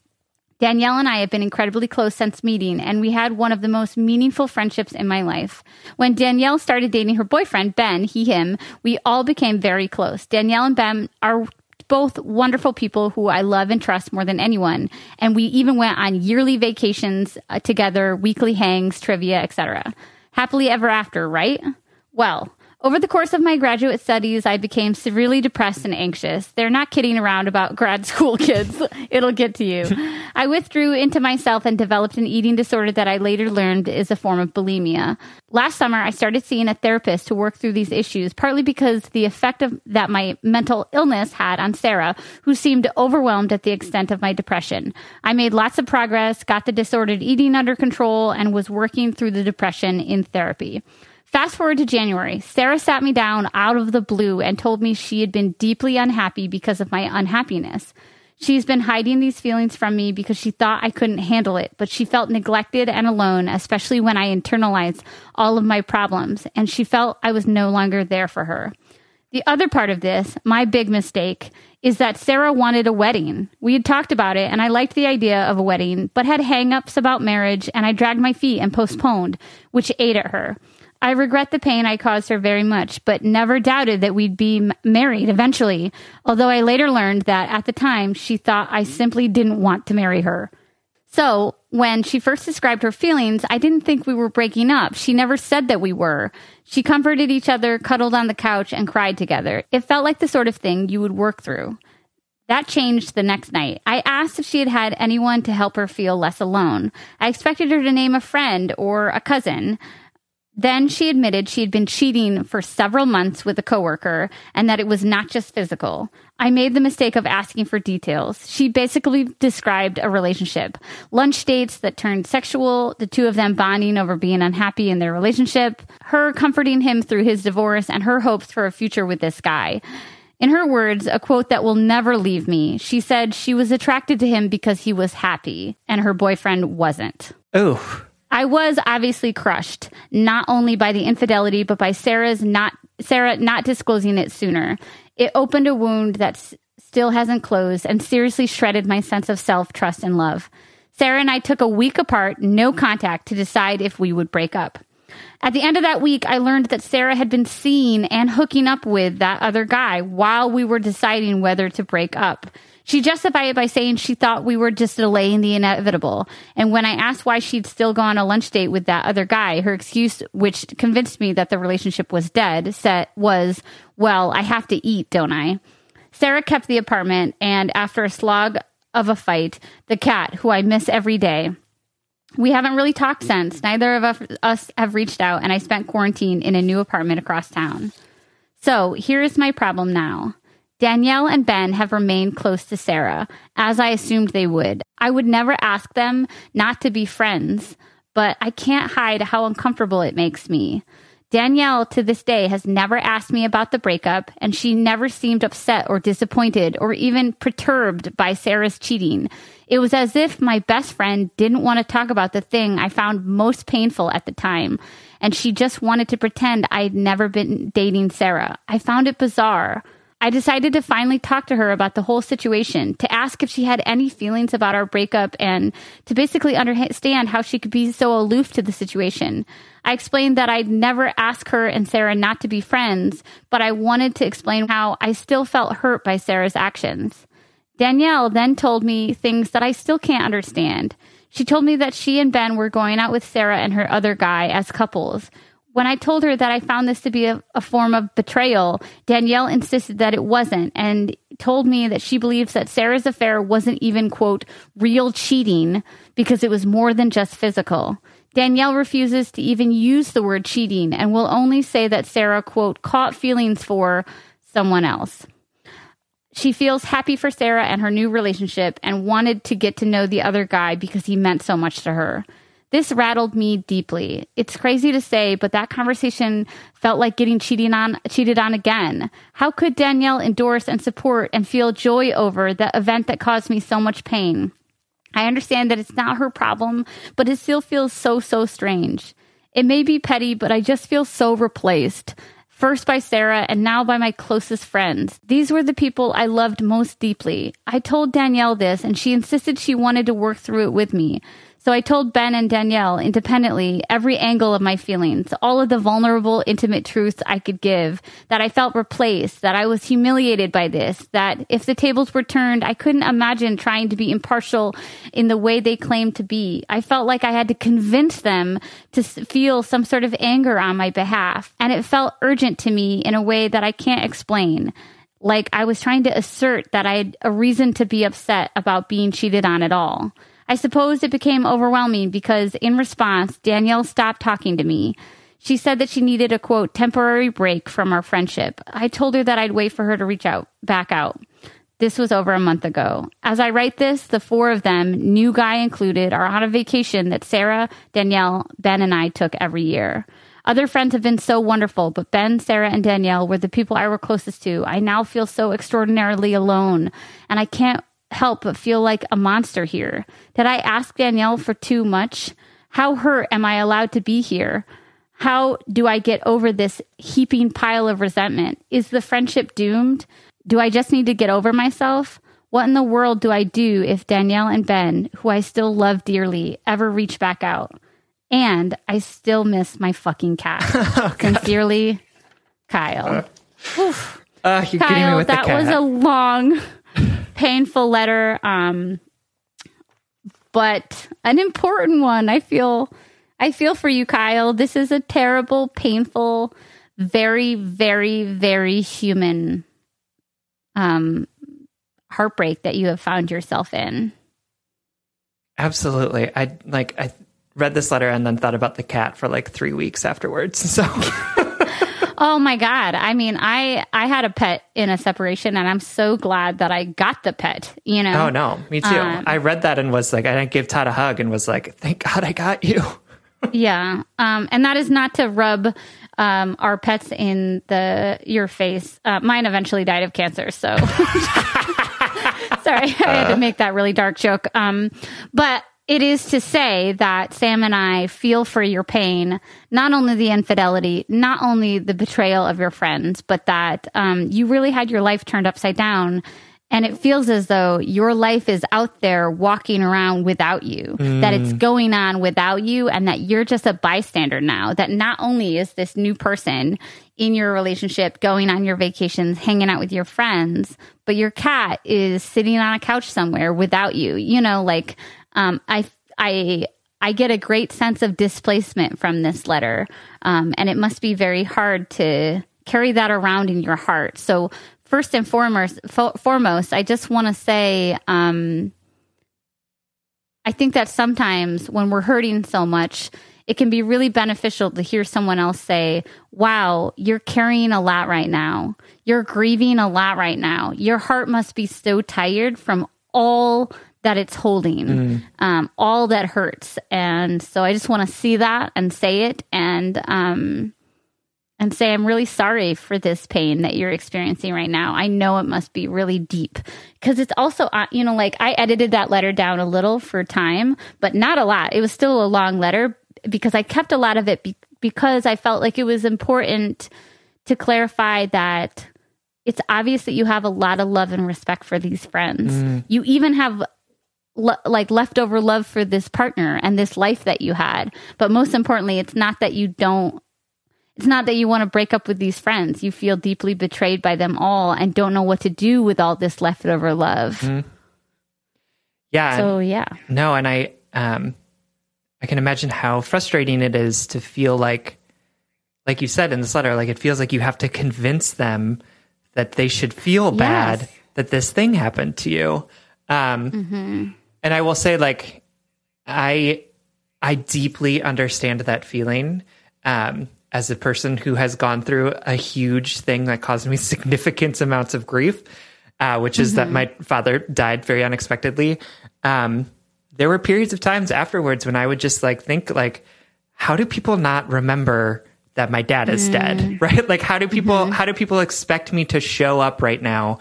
Danielle and I have been incredibly close since meeting, and we had one of the most meaningful friendships in my life. When Danielle started dating her boyfriend, Ben, he, him, we all became very close. Danielle and Ben are both wonderful people who I love and trust more than anyone, and we even went on yearly vacations uh, together, weekly hangs, trivia, etc. Happily ever after, right? Well, over the course of my graduate studies, I became severely depressed and anxious. They're not kidding around about grad school kids. It'll get to you. I withdrew into myself and developed an eating disorder that I later learned is a form of bulimia. Last summer, I started seeing a therapist to work through these issues, partly because the effect of that my mental illness had on Sarah, who seemed overwhelmed at the extent of my depression. I made lots of progress, got the disordered eating under control, and was working through the depression in therapy. Fast forward to January. Sarah sat me down out of the blue and told me she had been deeply unhappy because of my unhappiness. She's been hiding these feelings from me because she thought I couldn't handle it, but she felt neglected and alone, especially when I internalized all of my problems, and she felt I was no longer there for her. The other part of this, my big mistake, is that Sarah wanted a wedding. We had talked about it and I liked the idea of a wedding, but had hang-ups about marriage and I dragged my feet and postponed, which ate at her. I regret the pain I caused her very much, but never doubted that we'd be m- married eventually, although I later learned that at the time she thought I simply didn't want to marry her. So, when she first described her feelings, I didn't think we were breaking up. She never said that we were. She comforted each other, cuddled on the couch, and cried together. It felt like the sort of thing you would work through. That changed the next night. I asked if she had had anyone to help her feel less alone. I expected her to name a friend or a cousin. Then she admitted she had been cheating for several months with a coworker and that it was not just physical. I made the mistake of asking for details. She basically described a relationship. Lunch dates that turned sexual, the two of them bonding over being unhappy in their relationship, her comforting him through his divorce, and her hopes for a future with this guy. In her words, a quote that will never leave me, she said she was attracted to him because he was happy and her boyfriend wasn't. Oh, I was obviously crushed, not only by the infidelity, but by Sarah's not Sarah not disclosing it sooner. It opened a wound that s- still hasn't closed and seriously shredded my sense of self, trust, and love. Sarah and I took a week apart, no contact, to decide if we would break up. At the end of that week, I learned that Sarah had been seeing and hooking up with that other guy while we were deciding whether to break up. She justified it by saying she thought we were just delaying the inevitable. And when I asked why she'd still go on a lunch date with that other guy, her excuse, which convinced me that the relationship was dead, set was, well, I have to eat, don't I? Sarah kept the apartment, and after a slog of a fight, the cat, who I miss every day, we haven't really talked since. Neither of us have reached out, and I spent quarantine in a new apartment across town. So here is my problem now. Danielle and Ben have remained close to Sarah, as I assumed they would. I would never ask them not to be friends, but I can't hide how uncomfortable it makes me. Danielle, to this day, has never asked me about the breakup, and she never seemed upset or disappointed or even perturbed by Sarah's cheating. It was as if my best friend didn't want to talk about the thing I found most painful at the time, and she just wanted to pretend I'd never been dating Sarah. I found it bizarre. I decided to finally talk to her about the whole situation, to ask if she had any feelings about our breakup, and to basically understand how she could be so aloof to the situation. I explained that I'd never ask her and Sarah not to be friends, but I wanted to explain how I still felt hurt by Sarah's actions. Danielle then told me things that I still can't understand. She told me that she and Ben were going out with Sarah and her other guy as couples. When I told her that I found this to be a, a form of betrayal, Danielle insisted that it wasn't and told me that she believes that Sarah's affair wasn't even, quote, real cheating because it was more than just physical. Danielle refuses to even use the word cheating and will only say that Sarah, quote, caught feelings for someone else. She feels happy for Sarah and her new relationship and wanted to get to know the other guy because he meant so much to her. This rattled me deeply. It's crazy to say, but that conversation felt like getting cheated on, cheated on again. How could Danielle endorse and support and feel joy over the event that caused me so much pain? I understand that it's not her problem, but it still feels so, so strange. It may be petty, but I just feel so replaced. First by Sarah and now by my closest friends. These were the people I loved most deeply. I told Danielle this and she insisted she wanted to work through it with me. So I told Ben and Danielle independently every angle of my feelings, all of the vulnerable, intimate truths I could give, that I felt replaced, that I was humiliated by this, that if the tables were turned, I couldn't imagine trying to be impartial in the way they claimed to be. I felt like I had to convince them to feel some sort of anger on my behalf. And it felt urgent to me in a way that I can't explain like I was trying to assert that I had a reason to be upset about being cheated on at all. I suppose it became overwhelming because in response, Danielle stopped talking to me. She said that she needed a quote, temporary break from our friendship. I told her that I'd wait for her to reach out, back out. This was over a month ago. As I write this, the four of them, new guy included, are on a vacation that Sarah, Danielle, Ben, and I took every year. Other friends have been so wonderful, but Ben, Sarah, and Danielle were the people I were closest to. I now feel so extraordinarily alone, and I can't help but feel like a monster here. Did I ask Danielle for too much? How hurt am I allowed to be here? How do I get over this heaping pile of resentment? Is the friendship doomed? Do I just need to get over myself? What in the world do I do if Danielle and Ben, who I still love dearly, ever reach back out? And I still miss my fucking cat. oh, Sincerely, Kyle. Uh, uh, Kyle, that was a long painful letter, um, but an important one. I feel, I feel for you, Kyle. This is a terrible, painful, very, very, very human um, heartbreak that you have found yourself in. Absolutely. I like I read this letter and then thought about the cat for like 3 weeks afterwards. So Oh my god. I mean, I I had a pet in a separation and I'm so glad that I got the pet, you know. Oh no, me too. Um, I read that and was like I gave Todd a hug and was like, "Thank God I got you." yeah. Um and that is not to rub um our pets in the your face. Uh, mine eventually died of cancer, so Sorry, I had to make that really dark joke. Um but it is to say that Sam and I feel for your pain, not only the infidelity, not only the betrayal of your friends, but that um, you really had your life turned upside down. And it feels as though your life is out there walking around without you, mm. that it's mm. going on without you, and that you're just a bystander now. That not only is this new person in your relationship going on your vacations, hanging out with your friends, but your cat is sitting on a couch somewhere without you. You know, like um, I I I get a great sense of displacement from this letter, um, and it must be very hard to carry that around in your heart. So first and foremost, fo- foremost, I just want to say. Um, I think that sometimes when we're hurting so much, it can be really beneficial to hear someone else say, Wow, you're carrying a lot right now. You're grieving a lot right now. Your heart must be so tired from all that it's holding, mm. um, all that hurts. And so I just want to see that and say it and, um, and say, I'm really sorry for this pain that you're experiencing right now. I know it must be really deep because it's also, uh, you know, like I edited that letter down a little for time, but not a lot. It was still a long letter because I kept a lot of it be- because I felt like it was important to clarify that it's obvious that you have a lot of love and respect for these friends. Mm. You even have le- like leftover love for this partner and this life that you had. But most importantly, it's not that you don't it's not that you want to break up with these friends. You feel deeply betrayed by them all and don't know what to do with all this leftover love. Mm-hmm. Yeah. So yeah. No, and I um I can imagine how frustrating it is to feel like like you said in this letter, like it feels like you have to convince them that they should feel bad that this thing happened to you. Um mm-hmm. And I will say, like, I I deeply understand that feeling. Um, as a person who has gone through a huge thing that caused me significant amounts of grief, uh, which is mm-hmm. that my father died very unexpectedly. Um, there were periods of times afterwards when I would just like think like, how do people not remember that my dad is dead? Right? Like how do people how do people expect me to show up right now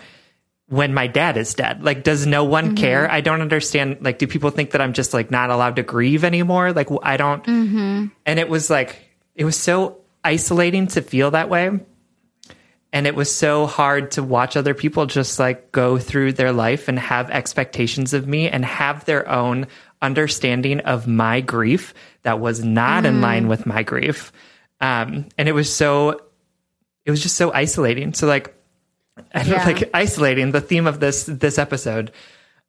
when my dad is dead? Like does no one mm-hmm. care? I don't understand. Like do people think that I'm just like not allowed to grieve anymore? Like I don't mm-hmm. and it was like it was so isolating to feel that way and it was so hard to watch other people just like go through their life and have expectations of me and have their own understanding of my grief that was not in mm-hmm. line with my grief um, and it was so it was just so isolating so like Yeah. like isolating the theme of this this episode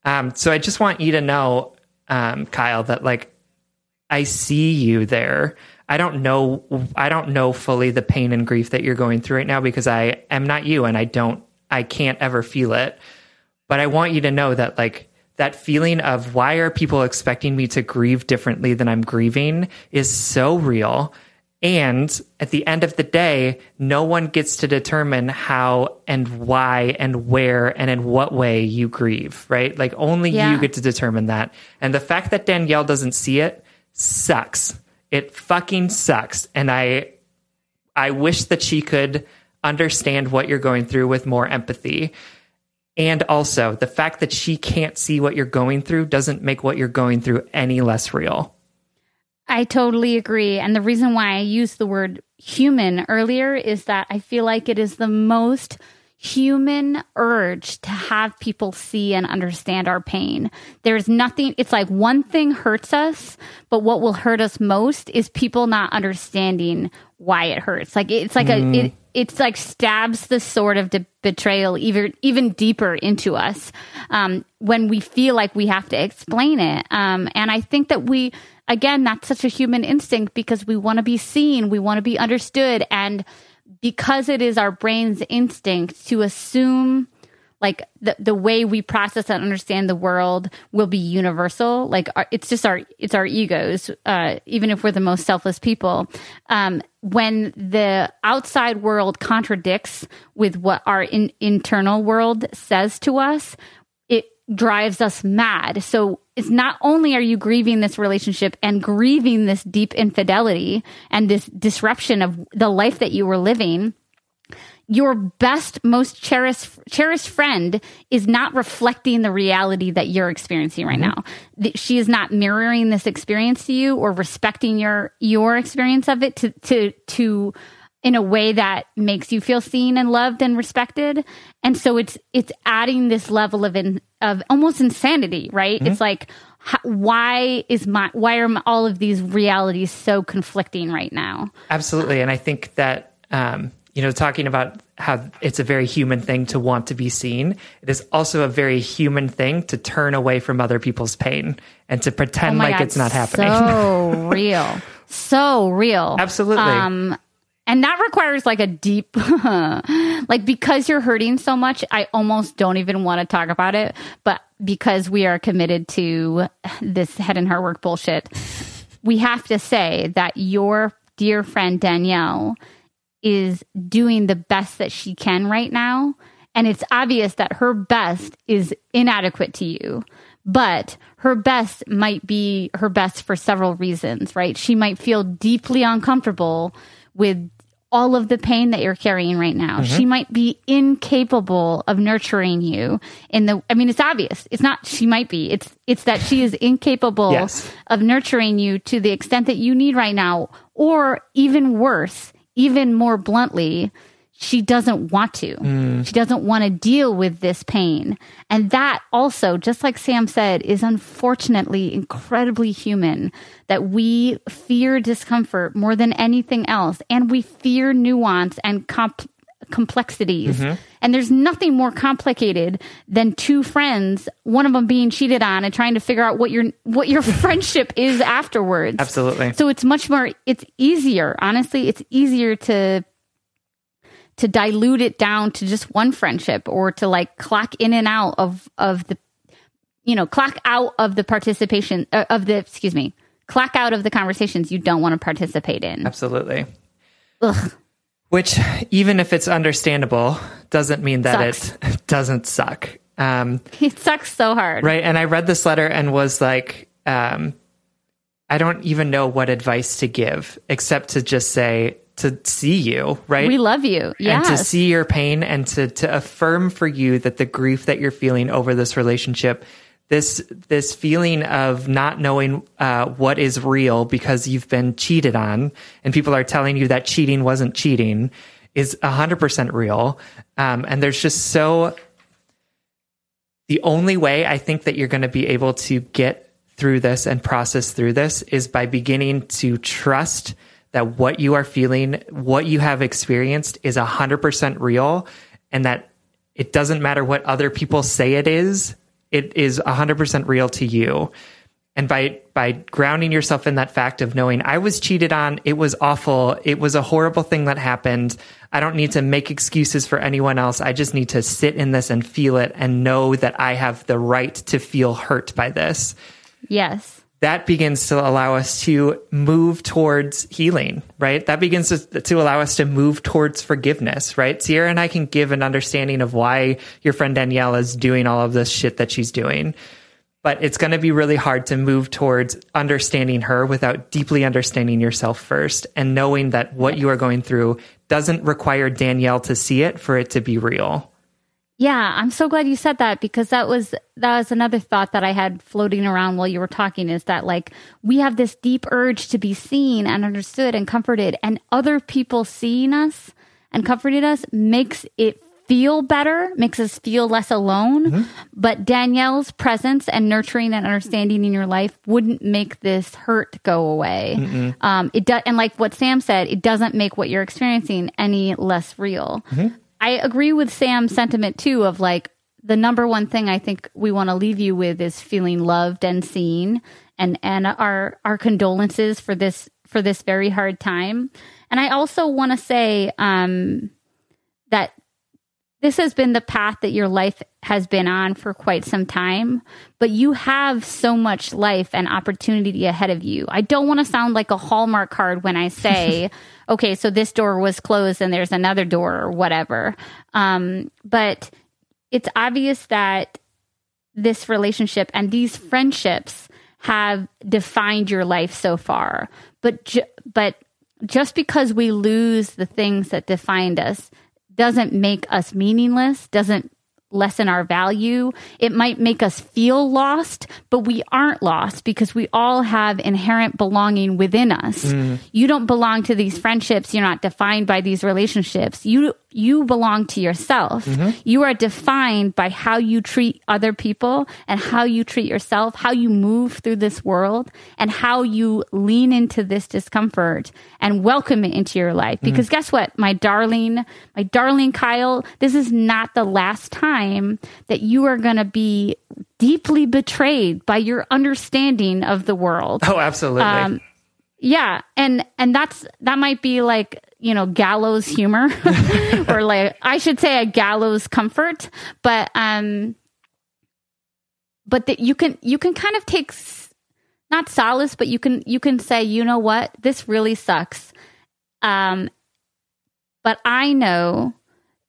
um, so i just want you to know um, kyle that like I see you there. I don't know I don't know fully the pain and grief that you're going through right now because I am not you and I don't I can't ever feel it. But I want you to know that like that feeling of why are people expecting me to grieve differently than I'm grieving is so real. And at the end of the day, no one gets to determine how and why and where and in what way you grieve, right? Like only Yeah. you get to determine that. And the fact that Danielle doesn't see it sucks. It fucking sucks. And I I wish that she could understand what you're going through with more empathy. And also, the fact that she can't see what you're going through doesn't make what you're going through any less real. I totally agree. And the reason why I used the word human earlier is that I feel like it is the most human urge to have people see and understand our pain. There's nothing, it's like one thing hurts us, but what will hurt us most is people not understanding why it hurts. Like it's like a, it, it's like stabs the sword of de- betrayal even even deeper into us um, when we feel like we have to explain it. Um, and I think that we, again, that's such a human instinct because we want to be seen, we want to be understood, and because it is our brain's instinct to assume like the the way we process and understand the world will be universal like our, it's just our it's our egos uh even if we're the most selfless people. Um when the outside world contradicts with what our in, internal world says to us it drives us mad. So it's not only are you grieving this relationship and grieving this deep infidelity and this disruption of the life that you were living your best, most cherished cherished friend is not reflecting the reality that you're experiencing right mm-hmm. now. She is not mirroring this experience to you or respecting your your experience of it to to to in a way that makes you feel seen and loved and respected. And so it's it's adding this level of in, of almost insanity, right? It's like how, why is my why are my, all of these realities so conflicting right now? Absolutely. And I think that, um, you know, talking about how it's a very human thing to want to be seen, it is also a very human thing to turn away from other people's pain and to pretend Oh like God, it's not happening. So real. So real. Absolutely. Um, and that requires like a deep, like because you're hurting so much, I almost don't even want to talk about it. But because we are committed to this head and heart work bullshit, we have to say that your dear friend Danielle is doing the best that she can right now. And it's obvious that her best is inadequate to you. But her best might be her best for several reasons, right? She might feel deeply uncomfortable with all of the pain that you're carrying right now. She mm-hmm. might be incapable of nurturing you in the I mean it's obvious. It's not she might be. It's it's that she is incapable Yes. of nurturing you to the extent that you need right now or even worse, even more bluntly, she doesn't want to. Mm. She doesn't want to deal with this pain. And that also, just like Sam said, is unfortunately incredibly human that we fear discomfort more than anything else. And we fear nuance and comp- complexities. Mm-hmm. And there's nothing more complicated than two friends, one of them being cheated on and trying to figure out what your what your friendship is afterwards. Absolutely. So it's much more it's easier. Honestly, it's easier to to dilute it down to just one friendship or to like clock in and out of of the you know, clock out of the participation uh, of the excuse me, clock out of the conversations you don't want to participate in. Absolutely. Ugh. Which, even if it's understandable, doesn't mean that Sucks. it doesn't suck. Um, It sucks so hard. right. And I read this letter and was like, um, I don't even know what advice to give except to just say to see you, right? We love you. And to see your pain and to to affirm for you that the grief that you're feeling over this relationship, this this feeling of not knowing uh, what is real because you've been cheated on, and people are telling you that cheating wasn't cheating, is hundred percent real. Um, and there's just so the only way I think that you're going to be able to get through this and process through this is by beginning to trust that what you are feeling, what you have experienced is 100% real and that it doesn't matter what other people say it is, it is 100% real to you. And by by grounding yourself in that fact of knowing I was cheated on, it was awful, it was a horrible thing that happened. I don't need to make excuses for anyone else. I just need to sit in this and feel it and know that I have the right to feel hurt by this. Yes. That begins to allow us to move towards healing, right? That begins to, to allow us to move towards forgiveness, right? Sierra and I can give an understanding of why your friend Danielle is doing all of this shit that she's doing but it's going to be really hard to move towards understanding her without deeply understanding yourself first and knowing that what you are going through doesn't require Danielle to see it for it to be real. Yeah, I'm so glad you said that because that was that was another thought that I had floating around while you were talking is that like we have this deep urge to be seen and understood and comforted and other people seeing us and comforting us makes it feel better, makes us feel less alone. But Danielle's presence and nurturing and understanding in your life wouldn't make this hurt go away. Um, it does, and like what Sam said, it doesn't make what you're experiencing any less real. I agree with Sam's sentiment too of like the number one thing I think we want to leave you with is feeling loved and seen and and our our condolences for this for this very hard time. And I also want to say um that this has been the path that your life has been on for quite some time, but you have so much life and opportunity ahead of you. I don't want to sound like a Hallmark card when I say, okay, so this door was closed and there's another door or whatever. Um, but it's obvious that this relationship and these friendships have defined your life so far. But ju- but just because we lose the things that defined us doesn't make us meaningless, doesn't lessen our value. It might make us feel lost, but we aren't lost because we all have inherent belonging within us. Mm. You don't belong to these friendships, you're not defined by these relationships. You you belong to yourself. You are defined by how you treat other people and how you treat yourself, how you move through this world and how you lean into this discomfort and welcome it into your life. Because guess what, my darling, my darling Kyle, this is not the last time that you are going to be deeply betrayed by your understanding of the world. Oh, absolutely. Um, yeah, and and that's that might be like you know gallows humor, or like I should say a gallows comfort, but um, but that you can you can kind of take not solace, but you can you can say you know what? This really sucks, um, but I know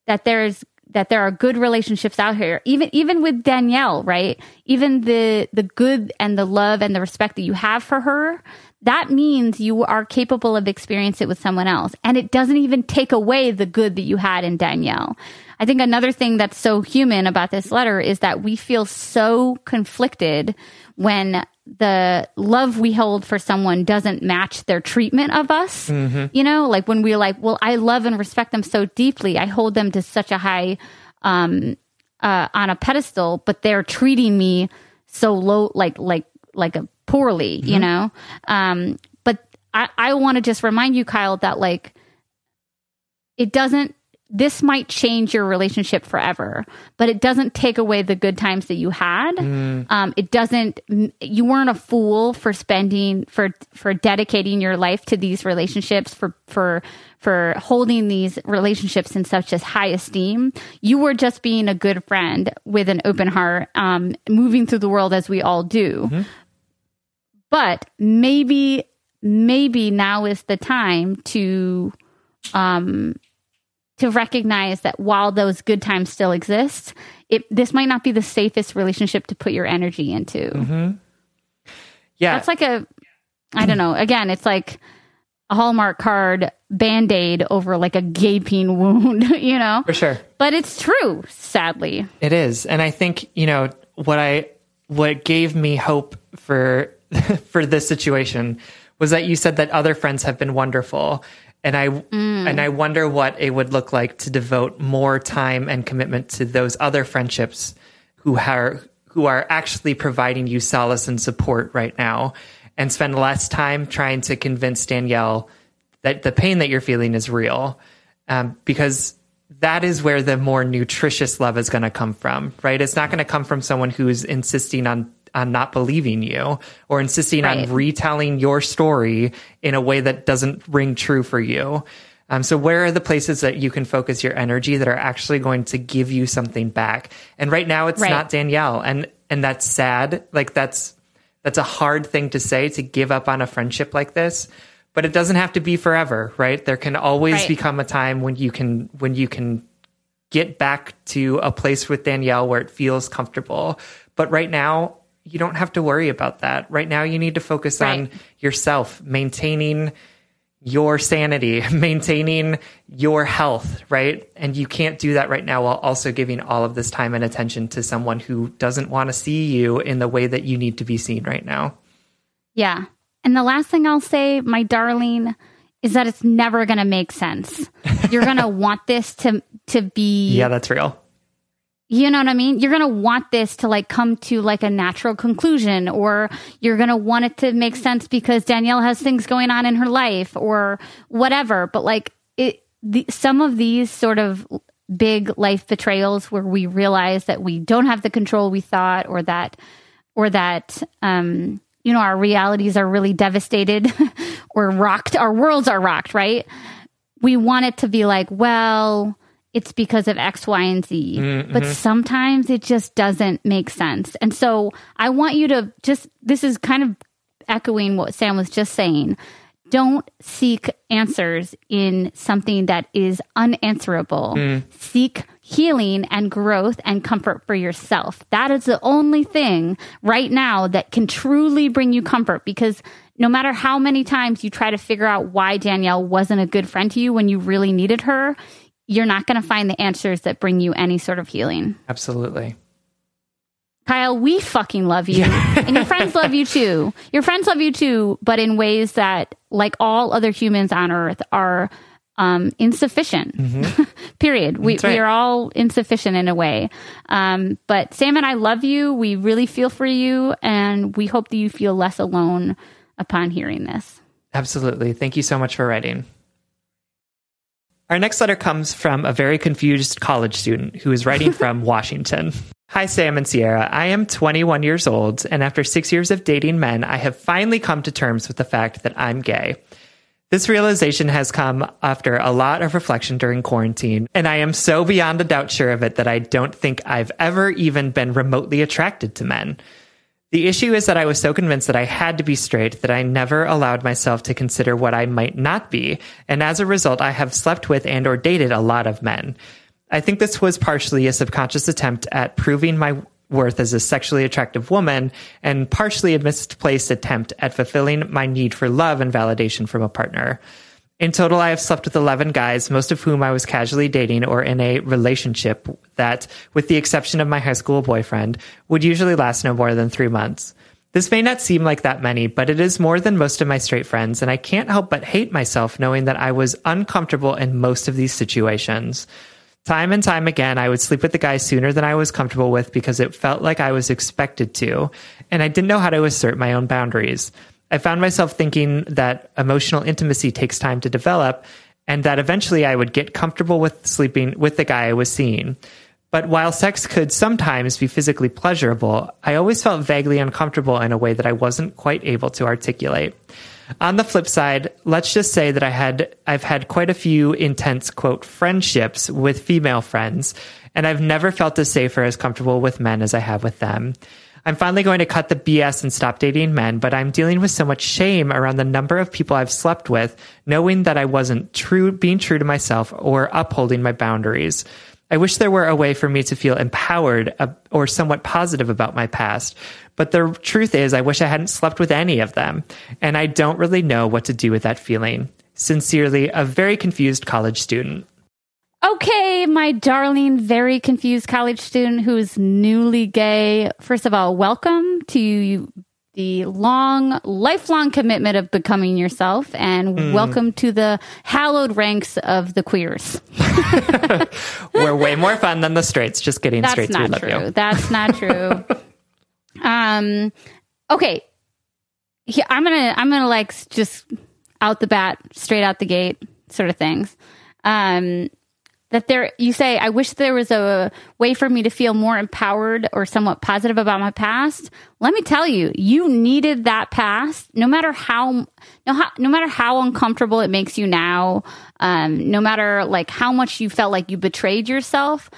that there's that there are good relationships out here. Even even with Danielle right? Even the the good and the love and the respect that you have for her that means you are capable of experiencing it with someone else and it doesn't even take away the good that you had in Danielle I think another thing that's so human about this letter is that we feel so conflicted when the love we hold for someone doesn't match their treatment of us. You know, like when we're like, well, I love and respect them so deeply. I hold them to such a high, um, uh, on a pedestal, but they're treating me so low, like, like, like a poorly, you know? Um, but I, I want to just remind you, Kyle, that like, it doesn't this might change your relationship forever, but it doesn't take away the good times that you had. Um, it doesn't. You weren't a fool for spending for for dedicating your life to these relationships for for for holding these relationships in such as high esteem. You were just being a good friend with an open heart, um, moving through the world as we all do. But maybe maybe now is the time to um to recognize that while those good times still exist, it this might not be the safest relationship to put your energy into. Yeah. That's like a, I don't know. Again, it's like a Hallmark card band aid over like a gaping wound, you know? For sure. But it's true, sadly. It is. And I think, you know, what I what gave me hope for for this situation was that you said that other friends have been wonderful. And I and I wonder what it would look like to devote more time and commitment to those other friendships who are who are actually providing you solace and support right now and spend less time trying to convince Danielle that the pain that you're feeling is real. Um, because that is where the more nutritious love is going to come from, right? It's not going to come from someone who's insisting on on not believing you or insisting Right. on retelling your story in a way that doesn't ring true for you. Um, so where are the places that you can focus your energy that are actually going to give you something back? And right now it's Right. not Danielle, and and that's sad. Like that's that's a hard thing to say to give up on a friendship like this but it doesn't have to be forever right there can always Right. become a time when you can when you can get back to a place with Danielle where it feels comfortable but right now you don't have to worry about that right now you need to focus on yourself maintaining your sanity, maintaining your health, right? And you can't do that right now while also giving all of this time and attention to someone who doesn't want to see you in the way that you need to be seen right now. Yeah. And the last thing I'll say, my darling, is that it's never going to make sense. You're going to want this to to be Yeah, that's real. You know what I mean? You're going to want this to like come to like a natural conclusion or you're going to want it to make sense because Danielle has things going on in her life or whatever. But like it, the, some of these sort of big life betrayals where we realize that we don't have the control we thought or that, or that, um, you know, our realities are really devastated or rocked. Our worlds are rocked, right? We want it to be like, well, it's because of X, Y, and Z. Mm-hmm. But sometimes it just doesn't make sense. And so I want you to just, this is kind of echoing what Sam was just saying. Don't seek answers in something that is unanswerable. Mm. Seek healing and growth and comfort for yourself. That is the only thing right now that can truly bring you comfort because no matter how many times you try to figure out why Danielle wasn't a good friend to you when you really needed her, you're not going to find the answers that bring you any sort of healing. Absolutely. Kyle, we fucking love you. and your friends love you too. Your friends love you too, but in ways that, like all other humans on earth, are um, insufficient. Period. We, right. we are all insufficient in a way. Um, but Sam and I love you. We really feel for you. And we hope that you feel less alone upon hearing this. Absolutely. Thank you so much for writing. Our next letter comes from a very confused college student who is writing from Washington. Hi, Sam and Sierra. I am 21 years old, and after six years of dating men, I have finally come to terms with the fact that I'm gay. This realization has come after a lot of reflection during quarantine, and I am so beyond a doubt sure of it that I don't think I've ever even been remotely attracted to men. The issue is that I was so convinced that I had to be straight that I never allowed myself to consider what I might not be, and as a result, I have slept with and or dated a lot of men. I think this was partially a subconscious attempt at proving my worth as a sexually attractive woman and partially a misplaced attempt at fulfilling my need for love and validation from a partner. In total, I have slept with 11 guys, most of whom I was casually dating or in a relationship that, with the exception of my high school boyfriend, would usually last no more than three months. This may not seem like that many, but it is more than most of my straight friends, and I can't help but hate myself knowing that I was uncomfortable in most of these situations. Time and time again, I would sleep with the guy sooner than I was comfortable with because it felt like I was expected to, and I didn't know how to assert my own boundaries. I found myself thinking that emotional intimacy takes time to develop and that eventually I would get comfortable with sleeping with the guy I was seeing. But while sex could sometimes be physically pleasurable, I always felt vaguely uncomfortable in a way that I wasn't quite able to articulate. On the flip side, let's just say that I had I've had quite a few intense quote friendships with female friends, and I've never felt as safe or as comfortable with men as I have with them. I'm finally going to cut the BS and stop dating men, but I'm dealing with so much shame around the number of people I've slept with, knowing that I wasn't true being true to myself or upholding my boundaries. I wish there were a way for me to feel empowered or somewhat positive about my past. But the truth is, I wish I hadn't slept with any of them. And I don't really know what to do with that feeling. Sincerely, a very confused college student. Okay, my darling, very confused college student who's newly gay. First of all, welcome to the long, lifelong commitment of becoming yourself, and mm. welcome to the hallowed ranks of the queers. We're way more fun than the straights. Just kidding, That's straights. Not true. That's not true. um, okay, yeah, I'm gonna, I'm gonna like just out the bat, straight out the gate, sort of things. Um, that there you say i wish there was a way for me to feel more empowered or somewhat positive about my past. Let me tell you you needed that past. No matter how no, how, no matter how uncomfortable it makes you now um, no matter like how much you felt like you betrayed yourself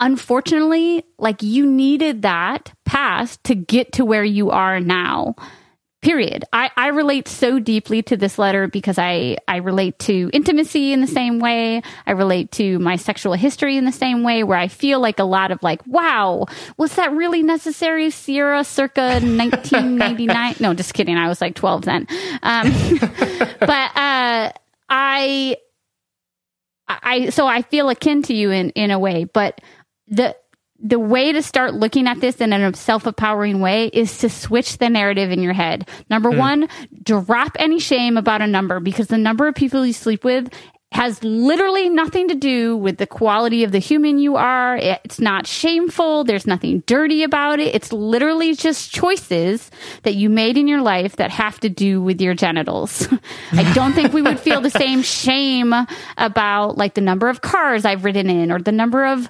unfortunately like you needed that past to get to where you are now period. I, I relate so deeply to this letter because I, I relate to intimacy in the same way. I relate to my sexual history in the same way where i feel like a lot of like wow was that really necessary? Sierra circa 1999 no just kidding. I was like 12 then. Um, but uh, i i so i feel akin to you in in a way but the the way to start looking at this in a self empowering way is to switch the narrative in your head. Number mm. one, drop any shame about a number because the number of people you sleep with has literally nothing to do with the quality of the human you are. It's not shameful. There's nothing dirty about it. It's literally just choices that you made in your life that have to do with your genitals. I don't think we would feel the same shame about like the number of cars I've ridden in or the number of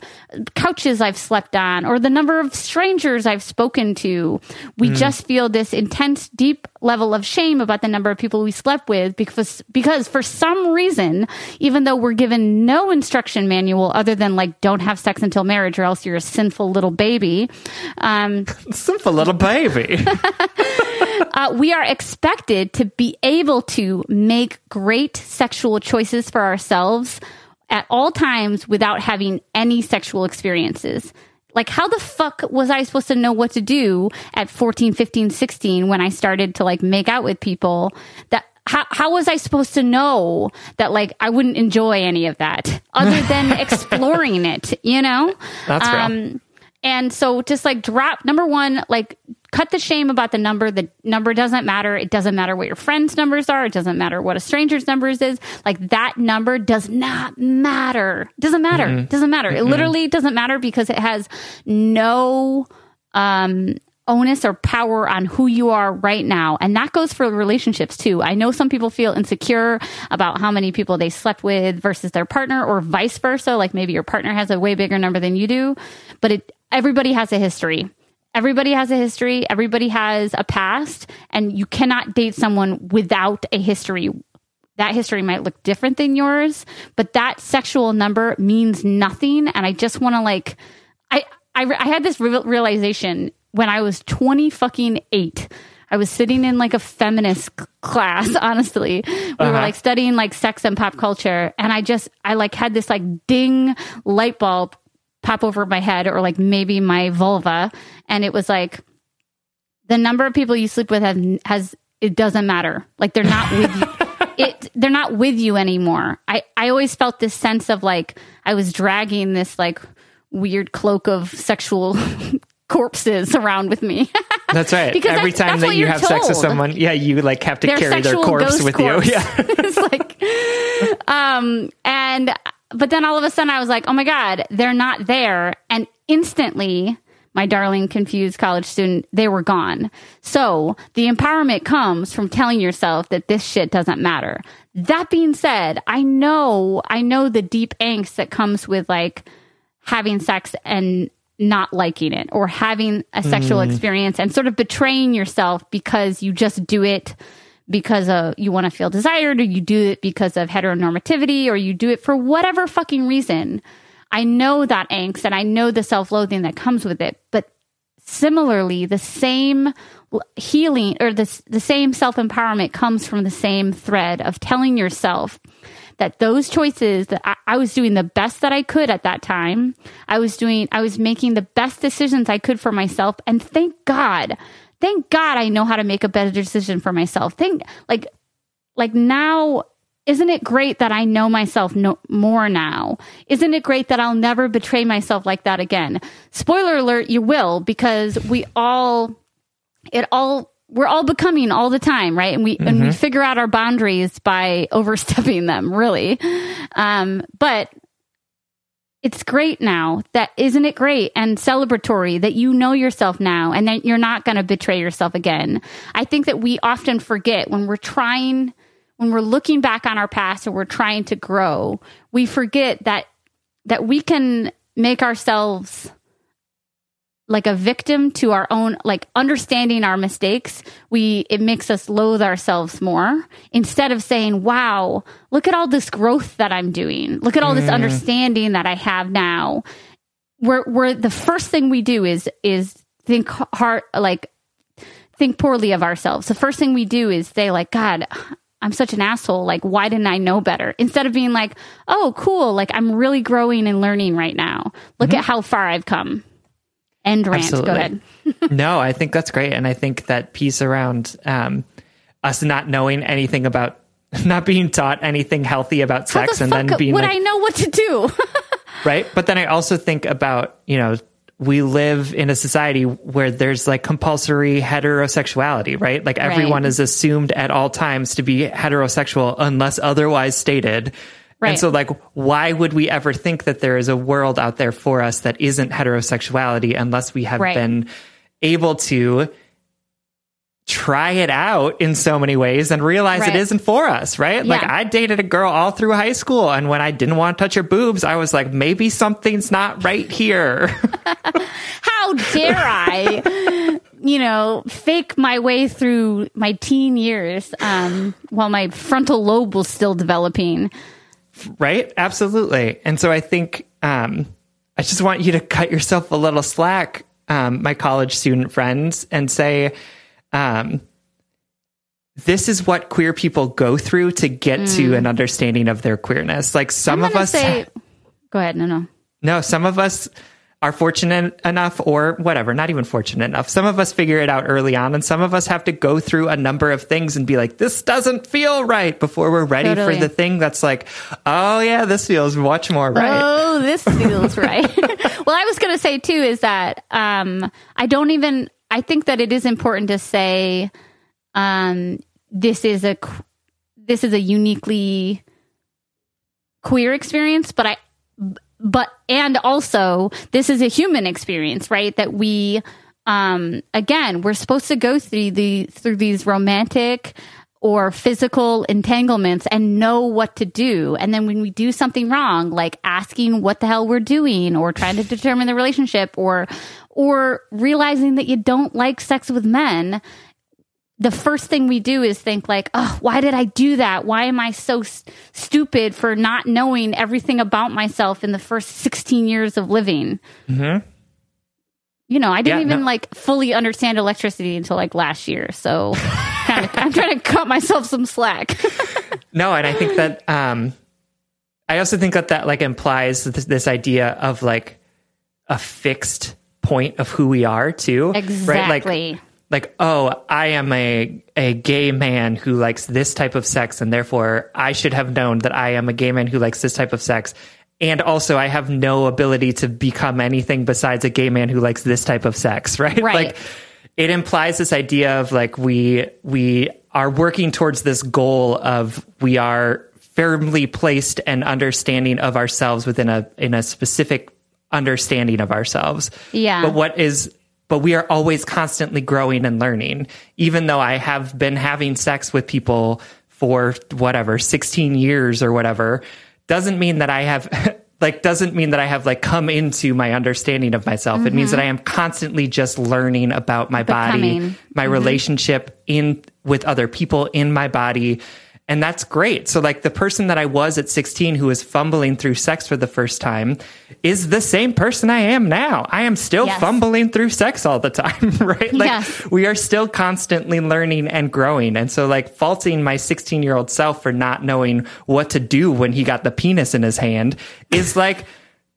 couches I've slept on or the number of strangers I've spoken to. We mm. just feel this intense, deep level of shame about the number of people we slept with because because for some reason even though we're given no instruction manual other than like don't have sex until marriage or else you're a sinful little baby um, sinful little baby. Uh, we are expected to be able to make great sexual choices for ourselves at all times without having any sexual experiences like, how the fuck was I supposed to know what to do at 14, 15, 16 when I started to like make out with people that how, how was I supposed to know that like I wouldn't enjoy any of that other than exploring it, you know? That's um, real. And so just like drop number one, like cut the shame about the number. The number doesn't matter. It doesn't matter what your friends' numbers are. It doesn't matter what a stranger's numbers is. Like that number does not matter. Doesn't matter. Mm-hmm. Doesn't matter. Mm-hmm. It literally doesn't matter because it has no um onus or power on who you are right now. And that goes for relationships too. I know some people feel insecure about how many people they slept with versus their partner or vice versa. Like maybe your partner has a way bigger number than you do, but it, everybody has a history. Everybody has a history. Everybody has a past and you cannot date someone without a history. That history might look different than yours, but that sexual number means nothing. And I just want to like, I, I, I had this realization when I was 20 fucking eight. I was sitting in like a feminist class, honestly. We uh-huh. were like studying like sex and pop culture. And I just, I like had this like ding light bulb pop over my head or like maybe my vulva. And it was like, the number of people you sleep with has, has it doesn't matter. Like they're not with you. It, they're not with you anymore. I, I always felt this sense of like I was dragging this like weird cloak of sexual corpses around with me. that's right. because every time that you have told. sex with someone, yeah, you like have to their carry their corpse with corpse. you. Yeah. it's like, um, and but then all of a sudden I was like, oh my god, they're not there, and instantly. My darling confused college student, they were gone. So the empowerment comes from telling yourself that this shit doesn't matter. That being said, I know, I know the deep angst that comes with like having sex and not liking it or having a sexual mm. experience and sort of betraying yourself because you just do it because of you want to feel desired or you do it because of heteronormativity or you do it for whatever fucking reason. I know that angst and I know the self-loathing that comes with it, but similarly the same healing or the, the same self-empowerment comes from the same thread of telling yourself that those choices that I, I was doing the best that I could at that time. I was doing, I was making the best decisions I could for myself. And thank God, thank God I know how to make a better decision for myself. Think like, like now isn't it great that I know myself no, more now? Isn't it great that I'll never betray myself like that again? Spoiler alert, you will, because we all, it all, we're all becoming all the time, right? And we, mm-hmm. and we figure out our boundaries by overstepping them, really. Um, but it's great now that isn't it great and celebratory that you know yourself now and that you're not going to betray yourself again. I think that we often forget when we're trying when we're looking back on our past and we're trying to grow, we forget that that we can make ourselves like a victim to our own like understanding our mistakes we it makes us loathe ourselves more instead of saying wow look at all this growth that i'm doing look at all this mm. understanding that i have now where where the first thing we do is is think hard like think poorly of ourselves the first thing we do is say like god I'm such an asshole. Like, why didn't I know better? Instead of being like, oh, cool. Like, I'm really growing and learning right now. Look mm-hmm. at how far I've come. End rant. Absolutely. Go ahead. no, I think that's great. And I think that piece around um, us not knowing anything about, not being taught anything healthy about sex the and then being would like, I know what to do? right. But then I also think about, you know, we live in a society where there's like compulsory heterosexuality, right? Like everyone right. is assumed at all times to be heterosexual unless otherwise stated. Right. And so, like, why would we ever think that there is a world out there for us that isn't heterosexuality unless we have right. been able to try it out in so many ways and realize right. it isn't for us, right? Yeah. Like I dated a girl all through high school and when I didn't want to touch her boobs, I was like, maybe something's not right here. How dare I, you know, fake my way through my teen years um, while my frontal lobe was still developing. Right? Absolutely. And so I think um, I just want you to cut yourself a little slack, um, my college student friends, and say, um, this is what queer people go through to get mm. to an understanding of their queerness. Like some of us. Say, go ahead. No, no. No, some of us are fortunate enough or whatever, not even fortunate enough. Some of us figure it out early on and some of us have to go through a number of things and be like, this doesn't feel right before we're ready totally. for the thing that's like, oh yeah, this feels much more right. Oh, this feels right. well, I was going to say too is that, um, I don't even, I think that it is important to say um, this is a this is a uniquely queer experience, but I but and also this is a human experience, right? That we um, again we're supposed to go through the through these romantic or physical entanglements and know what to do. And then when we do something wrong, like asking what the hell we're doing or trying to determine the relationship or or realizing that you don't like sex with men, the first thing we do is think like, "Oh, why did I do that? Why am I so st- stupid for not knowing everything about myself in the first 16 years of living?" Mm-hmm. You know, I didn't yeah, even no. like fully understand electricity until like last year. So, kind of, I'm trying to cut myself some slack. no, and I think that um, I also think that that like implies this, this idea of like a fixed point of who we are too. Exactly. Right? Like, like, oh, I am a a gay man who likes this type of sex, and therefore I should have known that I am a gay man who likes this type of sex. And also, I have no ability to become anything besides a gay man who likes this type of sex, right? Right. Like, it implies this idea of like we we are working towards this goal of we are firmly placed and understanding of ourselves within a in a specific understanding of ourselves. Yeah. But what is but we are always constantly growing and learning. Even though I have been having sex with people for whatever, 16 years or whatever, doesn't mean that I have like doesn't mean that I have like come into my understanding of myself. Mm-hmm. It means that I am constantly just learning about my Becoming. body, my mm-hmm. relationship in with other people in my body And that's great. So, like, the person that I was at 16 who was fumbling through sex for the first time is the same person I am now. I am still Yes. fumbling through sex all the time, right? Like, Yes. we are still constantly learning and growing. And so, like, faulting my 16 year old self for not knowing what to do when he got the penis in his hand is like,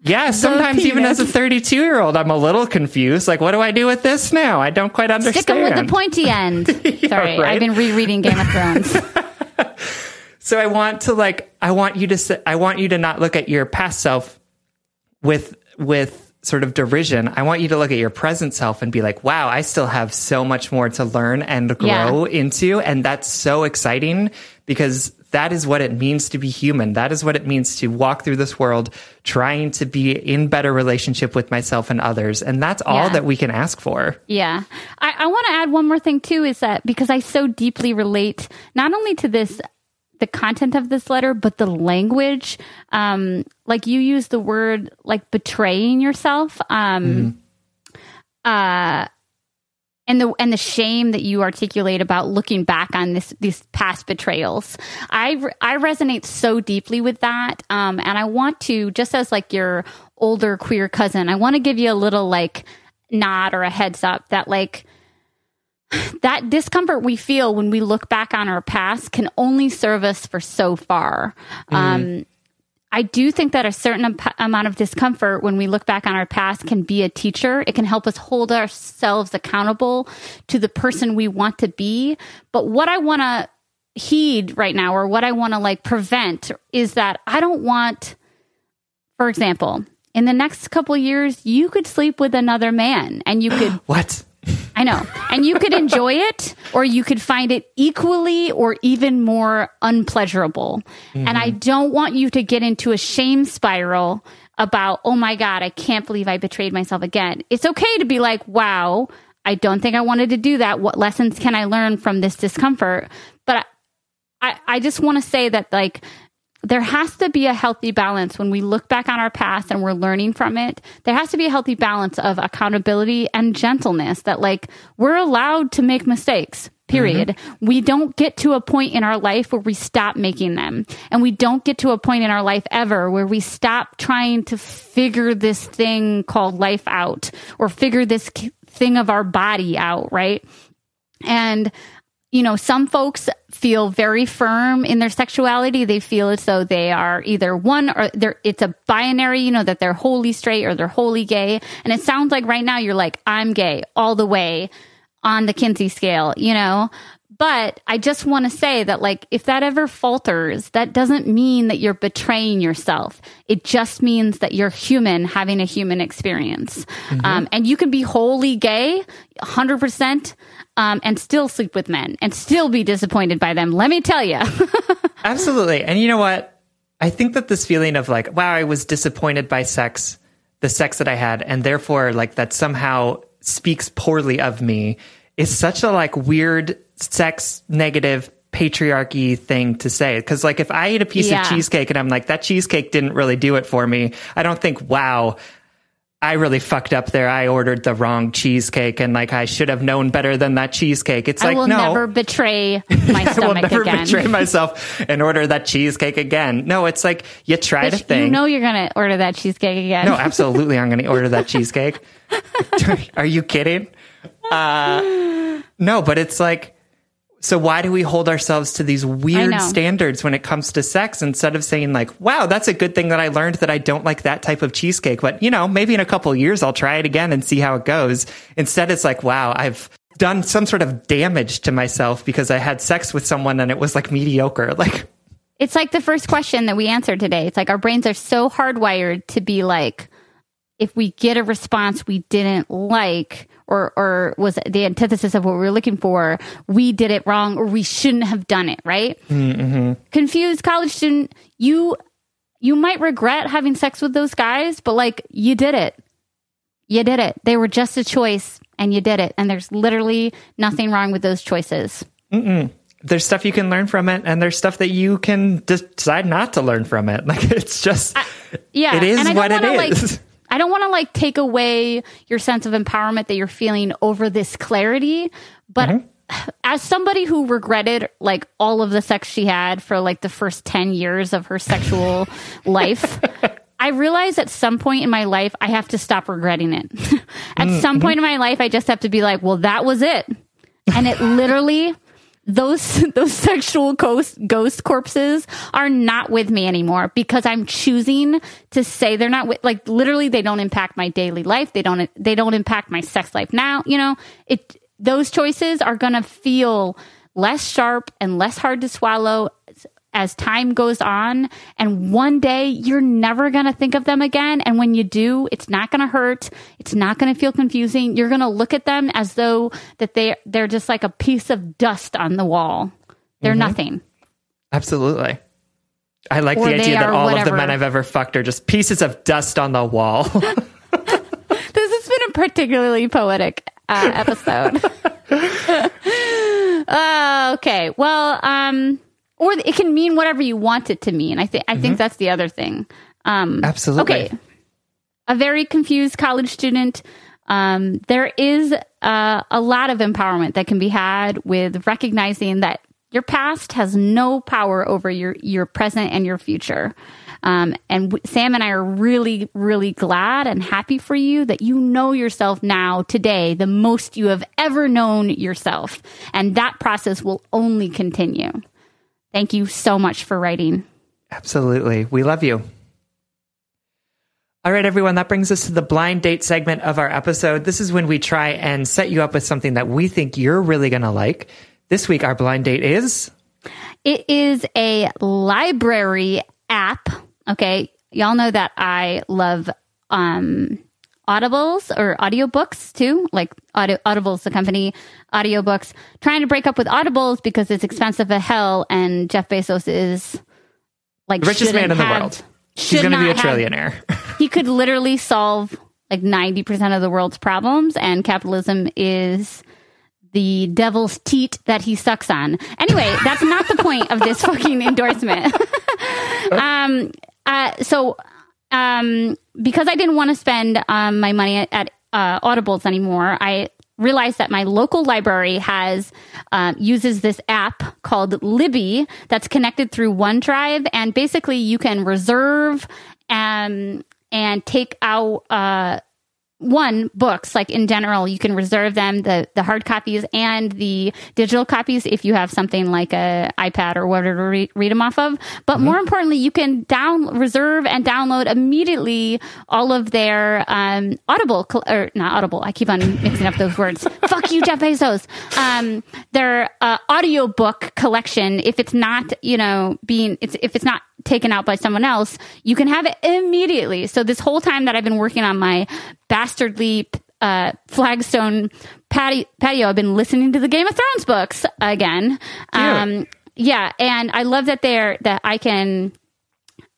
yeah, sometimes even as a 32 year old, I'm a little confused. Like, what do I do with this now? I don't quite understand. Stick 'em with the pointy end. Sorry, right. I've been rereading Game of Thrones. So I want to like I want you to I want you to not look at your past self with with sort of derision. I want you to look at your present self and be like, "Wow, I still have so much more to learn and grow into." And that's so exciting because that is what it means to be human. That is what it means to walk through this world trying to be in better relationship with myself and others. And that's all Yeah. that we can ask for. Yeah. I, I want to add one more thing too is that because I so deeply relate not only to this, the content of this letter, but the language. Um, like you use the word like betraying yourself. Um, uh, and the and the shame that you articulate about looking back on this these past betrayals. I i resonate so deeply with that. Um and i want to just as like your older queer cousin i want to give you a little like nod or a heads up that like that discomfort we feel when we look back on our past can only serve us for so far. Um I do think that a certain am- amount of discomfort when we look back on our past can be a teacher. It can help us hold ourselves accountable to the person we want to be. But what I want to heed right now, or what I want to like prevent, is that I don't want, for example, in the next couple years, you could sleep with another man and you could What? I know. And you could enjoy it or you could find it equally or even more unpleasurable. And I mm-hmm. don't want you to get into a shame spiral about, oh my God, I can't believe I betrayed myself again. It's okay to be like, wow, I don't think I wanted to do that. What lessons can I learn from this discomfort? But I, I just want to say that, like, there has to be a healthy balance when we look back on our past and we're learning from it. There has to be a healthy balance of accountability and gentleness that, like, we're allowed to make mistakes. Period. Mm-hmm. We don't get to a point in our life where we stop making them. And we don't get to a point in our life ever where we stop trying to figure this thing called life out or figure this thing of our body out, right? And you know, some folks feel very firm in their sexuality. They feel as though they are either one or they're, it's a binary, you know, that they're wholly straight or they're wholly gay. And it sounds like right now you're like, I'm gay all the way on the Kinsey scale, you know? But I just want to say that, like, if that ever falters, that doesn't mean that you're betraying yourself. It just means that you're human having a human experience. Um, and you can be wholly gay, 100%, um, and still sleep with men and still be disappointed by them. Let me tell you. Absolutely. And you know what? I think that this feeling of like, wow, I was disappointed by sex, the sex that I had, and therefore like that somehow speaks poorly of me is such a like weird sex negative patriarchy thing to say. Cause like if I eat a piece Yeah. of cheesecake and I'm like, that cheesecake didn't really do it for me, I don't think, wow, I really fucked up there. I ordered the wrong cheesecake and like I should have known better than that cheesecake. It's I like, I will no. never betray my stomach again. I will never again. betray myself and order that cheesecake again. No, it's like you tried a Bitch, thing. You know you're going to order that cheesecake again. no, absolutely, I'm going to order that cheesecake. Are you kidding? Uh, no, but it's like, so why do we hold ourselves to these weird standards when it comes to sex instead of saying like, wow, that's a good thing that I learned that I don't like that type of cheesecake, but you know, maybe in a couple of years I'll try it again and see how it goes. Instead, it's like, wow, I've done some sort of damage to myself because I had sex with someone and it was like mediocre. Like, It's like the first question that we answered today. It's like our brains are so hardwired to be like, if we get a response we didn't like or or was the antithesis of what we were looking for, we did it wrong or we shouldn't have done it, right? Mm-hmm. Confused college student, you you might regret having sex with those guys, but like you did it. You did it. They were just a choice and you did it. And there's literally nothing wrong with those choices. there's stuff you can learn from it and there's stuff that you can decide not to learn from it. Like, it's just, Yeah, It is and I don't what it is. Like, I don't want to like take away your sense of empowerment that you're feeling over this clarity, but Mm-hmm. as somebody who regretted like all of the sex she had for like the first 10 years of her sexual life I realize at some point in my life I have to stop regretting it. at mm-hmm. some point in my life I just have to be like, well that was it. And it literally those those sexual ghost ghost corpses are not with me anymore because I'm choosing to say they're not with like literally they don't impact my daily life. They don't they don't impact my sex life now. You know, it those choices are gonna feel less sharp and less hard to swallow as time goes on. And one day you're never going to think of them again. And when you do, it's not going to hurt. It's not going to feel confusing. You're going to look at them as though that they, they're just like a piece of dust on the wall. They're mm-hmm. nothing. Absolutely. I like or the idea that all whatever. of the men I've ever fucked are just pieces of dust on the wall. this has been a particularly poetic uh, episode. uh, okay. Well, um, or it can mean whatever you want it to mean. I think I mm-hmm. think that's the other thing. Um, Absolutely. Okay. A very confused college student. Um, there is uh, a lot of empowerment that can be had with recognizing that your past has no power over your your present and your future. Um, and w- Sam and I are really, really glad and happy for you that you know yourself now today the most you have ever known yourself, and that process will only continue. Thank you so much for writing. Absolutely. We love you. All right, everyone, that brings us to the blind date segment of our episode. This is when we try and set you up with something that we think you're really going to like. This week, our blind date is. It is a library app. Okay. Y'all know that I love um, audibles or audiobooks too like audibles the company audiobooks trying to break up with audibles because it's expensive as hell and jeff bezos is like the richest man in have, the world he's going to be a trillionaire have, he could literally solve like 90% of the world's problems and capitalism is the devil's teat that he sucks on. Anyway, that's not the point of this fucking endorsement. um, uh, so um, because I didn't want to spend um, my money at, uh, Audibles anymore, I realized that my local library has uh, uses this app called Libby that's connected through OverDrive, and basically you can reserve and um, and take out. Uh, one books like in general you can reserve them the the hard copies and the digital copies if you have something like a ipad or whatever to re- read them off of but mm-hmm. more importantly you can down reserve and download immediately all of their um, audible or not audible i keep on mixing up those words fuck you jeff bezos um, their uh, audio book collection if it's not you know being it's if it's not taken out by someone else, you can have it immediately. So this whole time that I've been working on my bastardly uh, flagstone patio, patio, I've been listening to the Game of Thrones books again. Um, yeah, and I love that they're that I can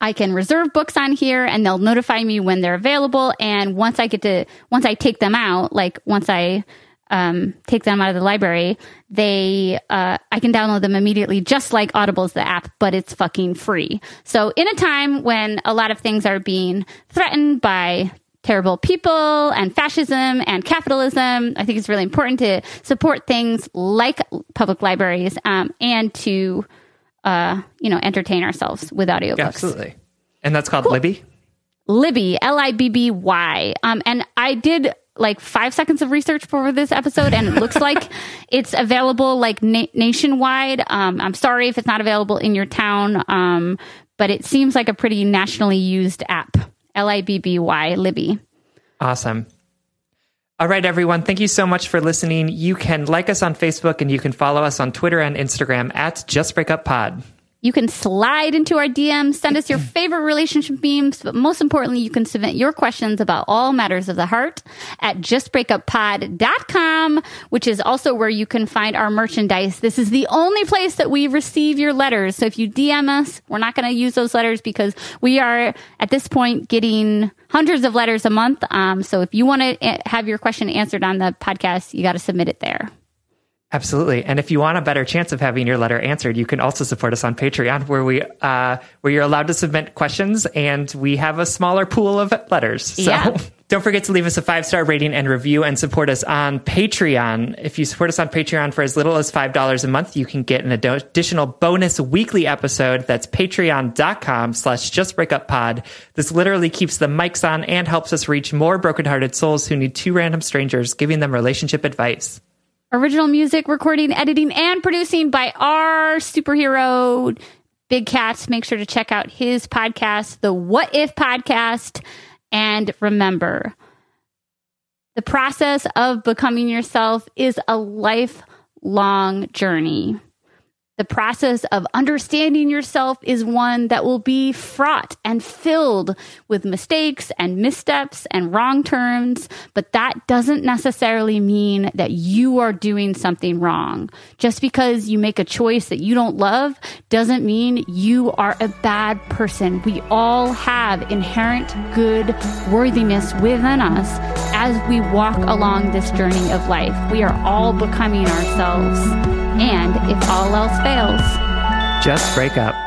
I can reserve books on here and they'll notify me when they're available. And once I get to, once I take them out, like once I um, take them out of the library, they uh, I can download them immediately, just like Audible's the app, but it's fucking free. So in a time when a lot of things are being threatened by terrible people and fascism and capitalism, I think it's really important to support things like public libraries um, and to uh, you know entertain ourselves with audiobooks. Yeah, absolutely, and that's called cool. Libby. Libby, L I B B Y. Um, and I did like five seconds of research for this episode, and it looks like it's available like na- nationwide. Um, I'm sorry if it's not available in your town, um, but it seems like a pretty nationally used app. L I B B Y, Libby. Awesome. All right, everyone. Thank you so much for listening. You can like us on Facebook and you can follow us on Twitter and Instagram at Just Break Up Pod. You can slide into our DMs, send us your favorite relationship memes, but most importantly, you can submit your questions about all matters of the heart at justbreakuppod.com, which is also where you can find our merchandise. This is the only place that we receive your letters. So if you DM us, we're not going to use those letters because we are at this point getting hundreds of letters a month. Um, so if you want to eh, have your question answered on the podcast, you got to submit it there. Absolutely. And if you want a better chance of having your letter answered, you can also support us on Patreon where we uh, where you're allowed to submit questions and we have a smaller pool of letters. So yeah. Don't forget to leave us a five star rating and review and support us on Patreon. If you support us on Patreon for as little as $5 a month, you can get an additional bonus weekly episode. That's patreon.com slash justbreakuppod. This literally keeps the mics on and helps us reach more brokenhearted souls who need two random strangers giving them relationship advice. Original music, recording, editing, and producing by our superhero, Big Cats. Make sure to check out his podcast, the What If Podcast. And remember, the process of becoming yourself is a lifelong journey. The process of understanding yourself is one that will be fraught and filled with mistakes and missteps and wrong turns, but that doesn't necessarily mean that you are doing something wrong. Just because you make a choice that you don't love doesn't mean you are a bad person. We all have inherent good worthiness within us as we walk along this journey of life. We are all becoming ourselves. And if all else fails, just break up.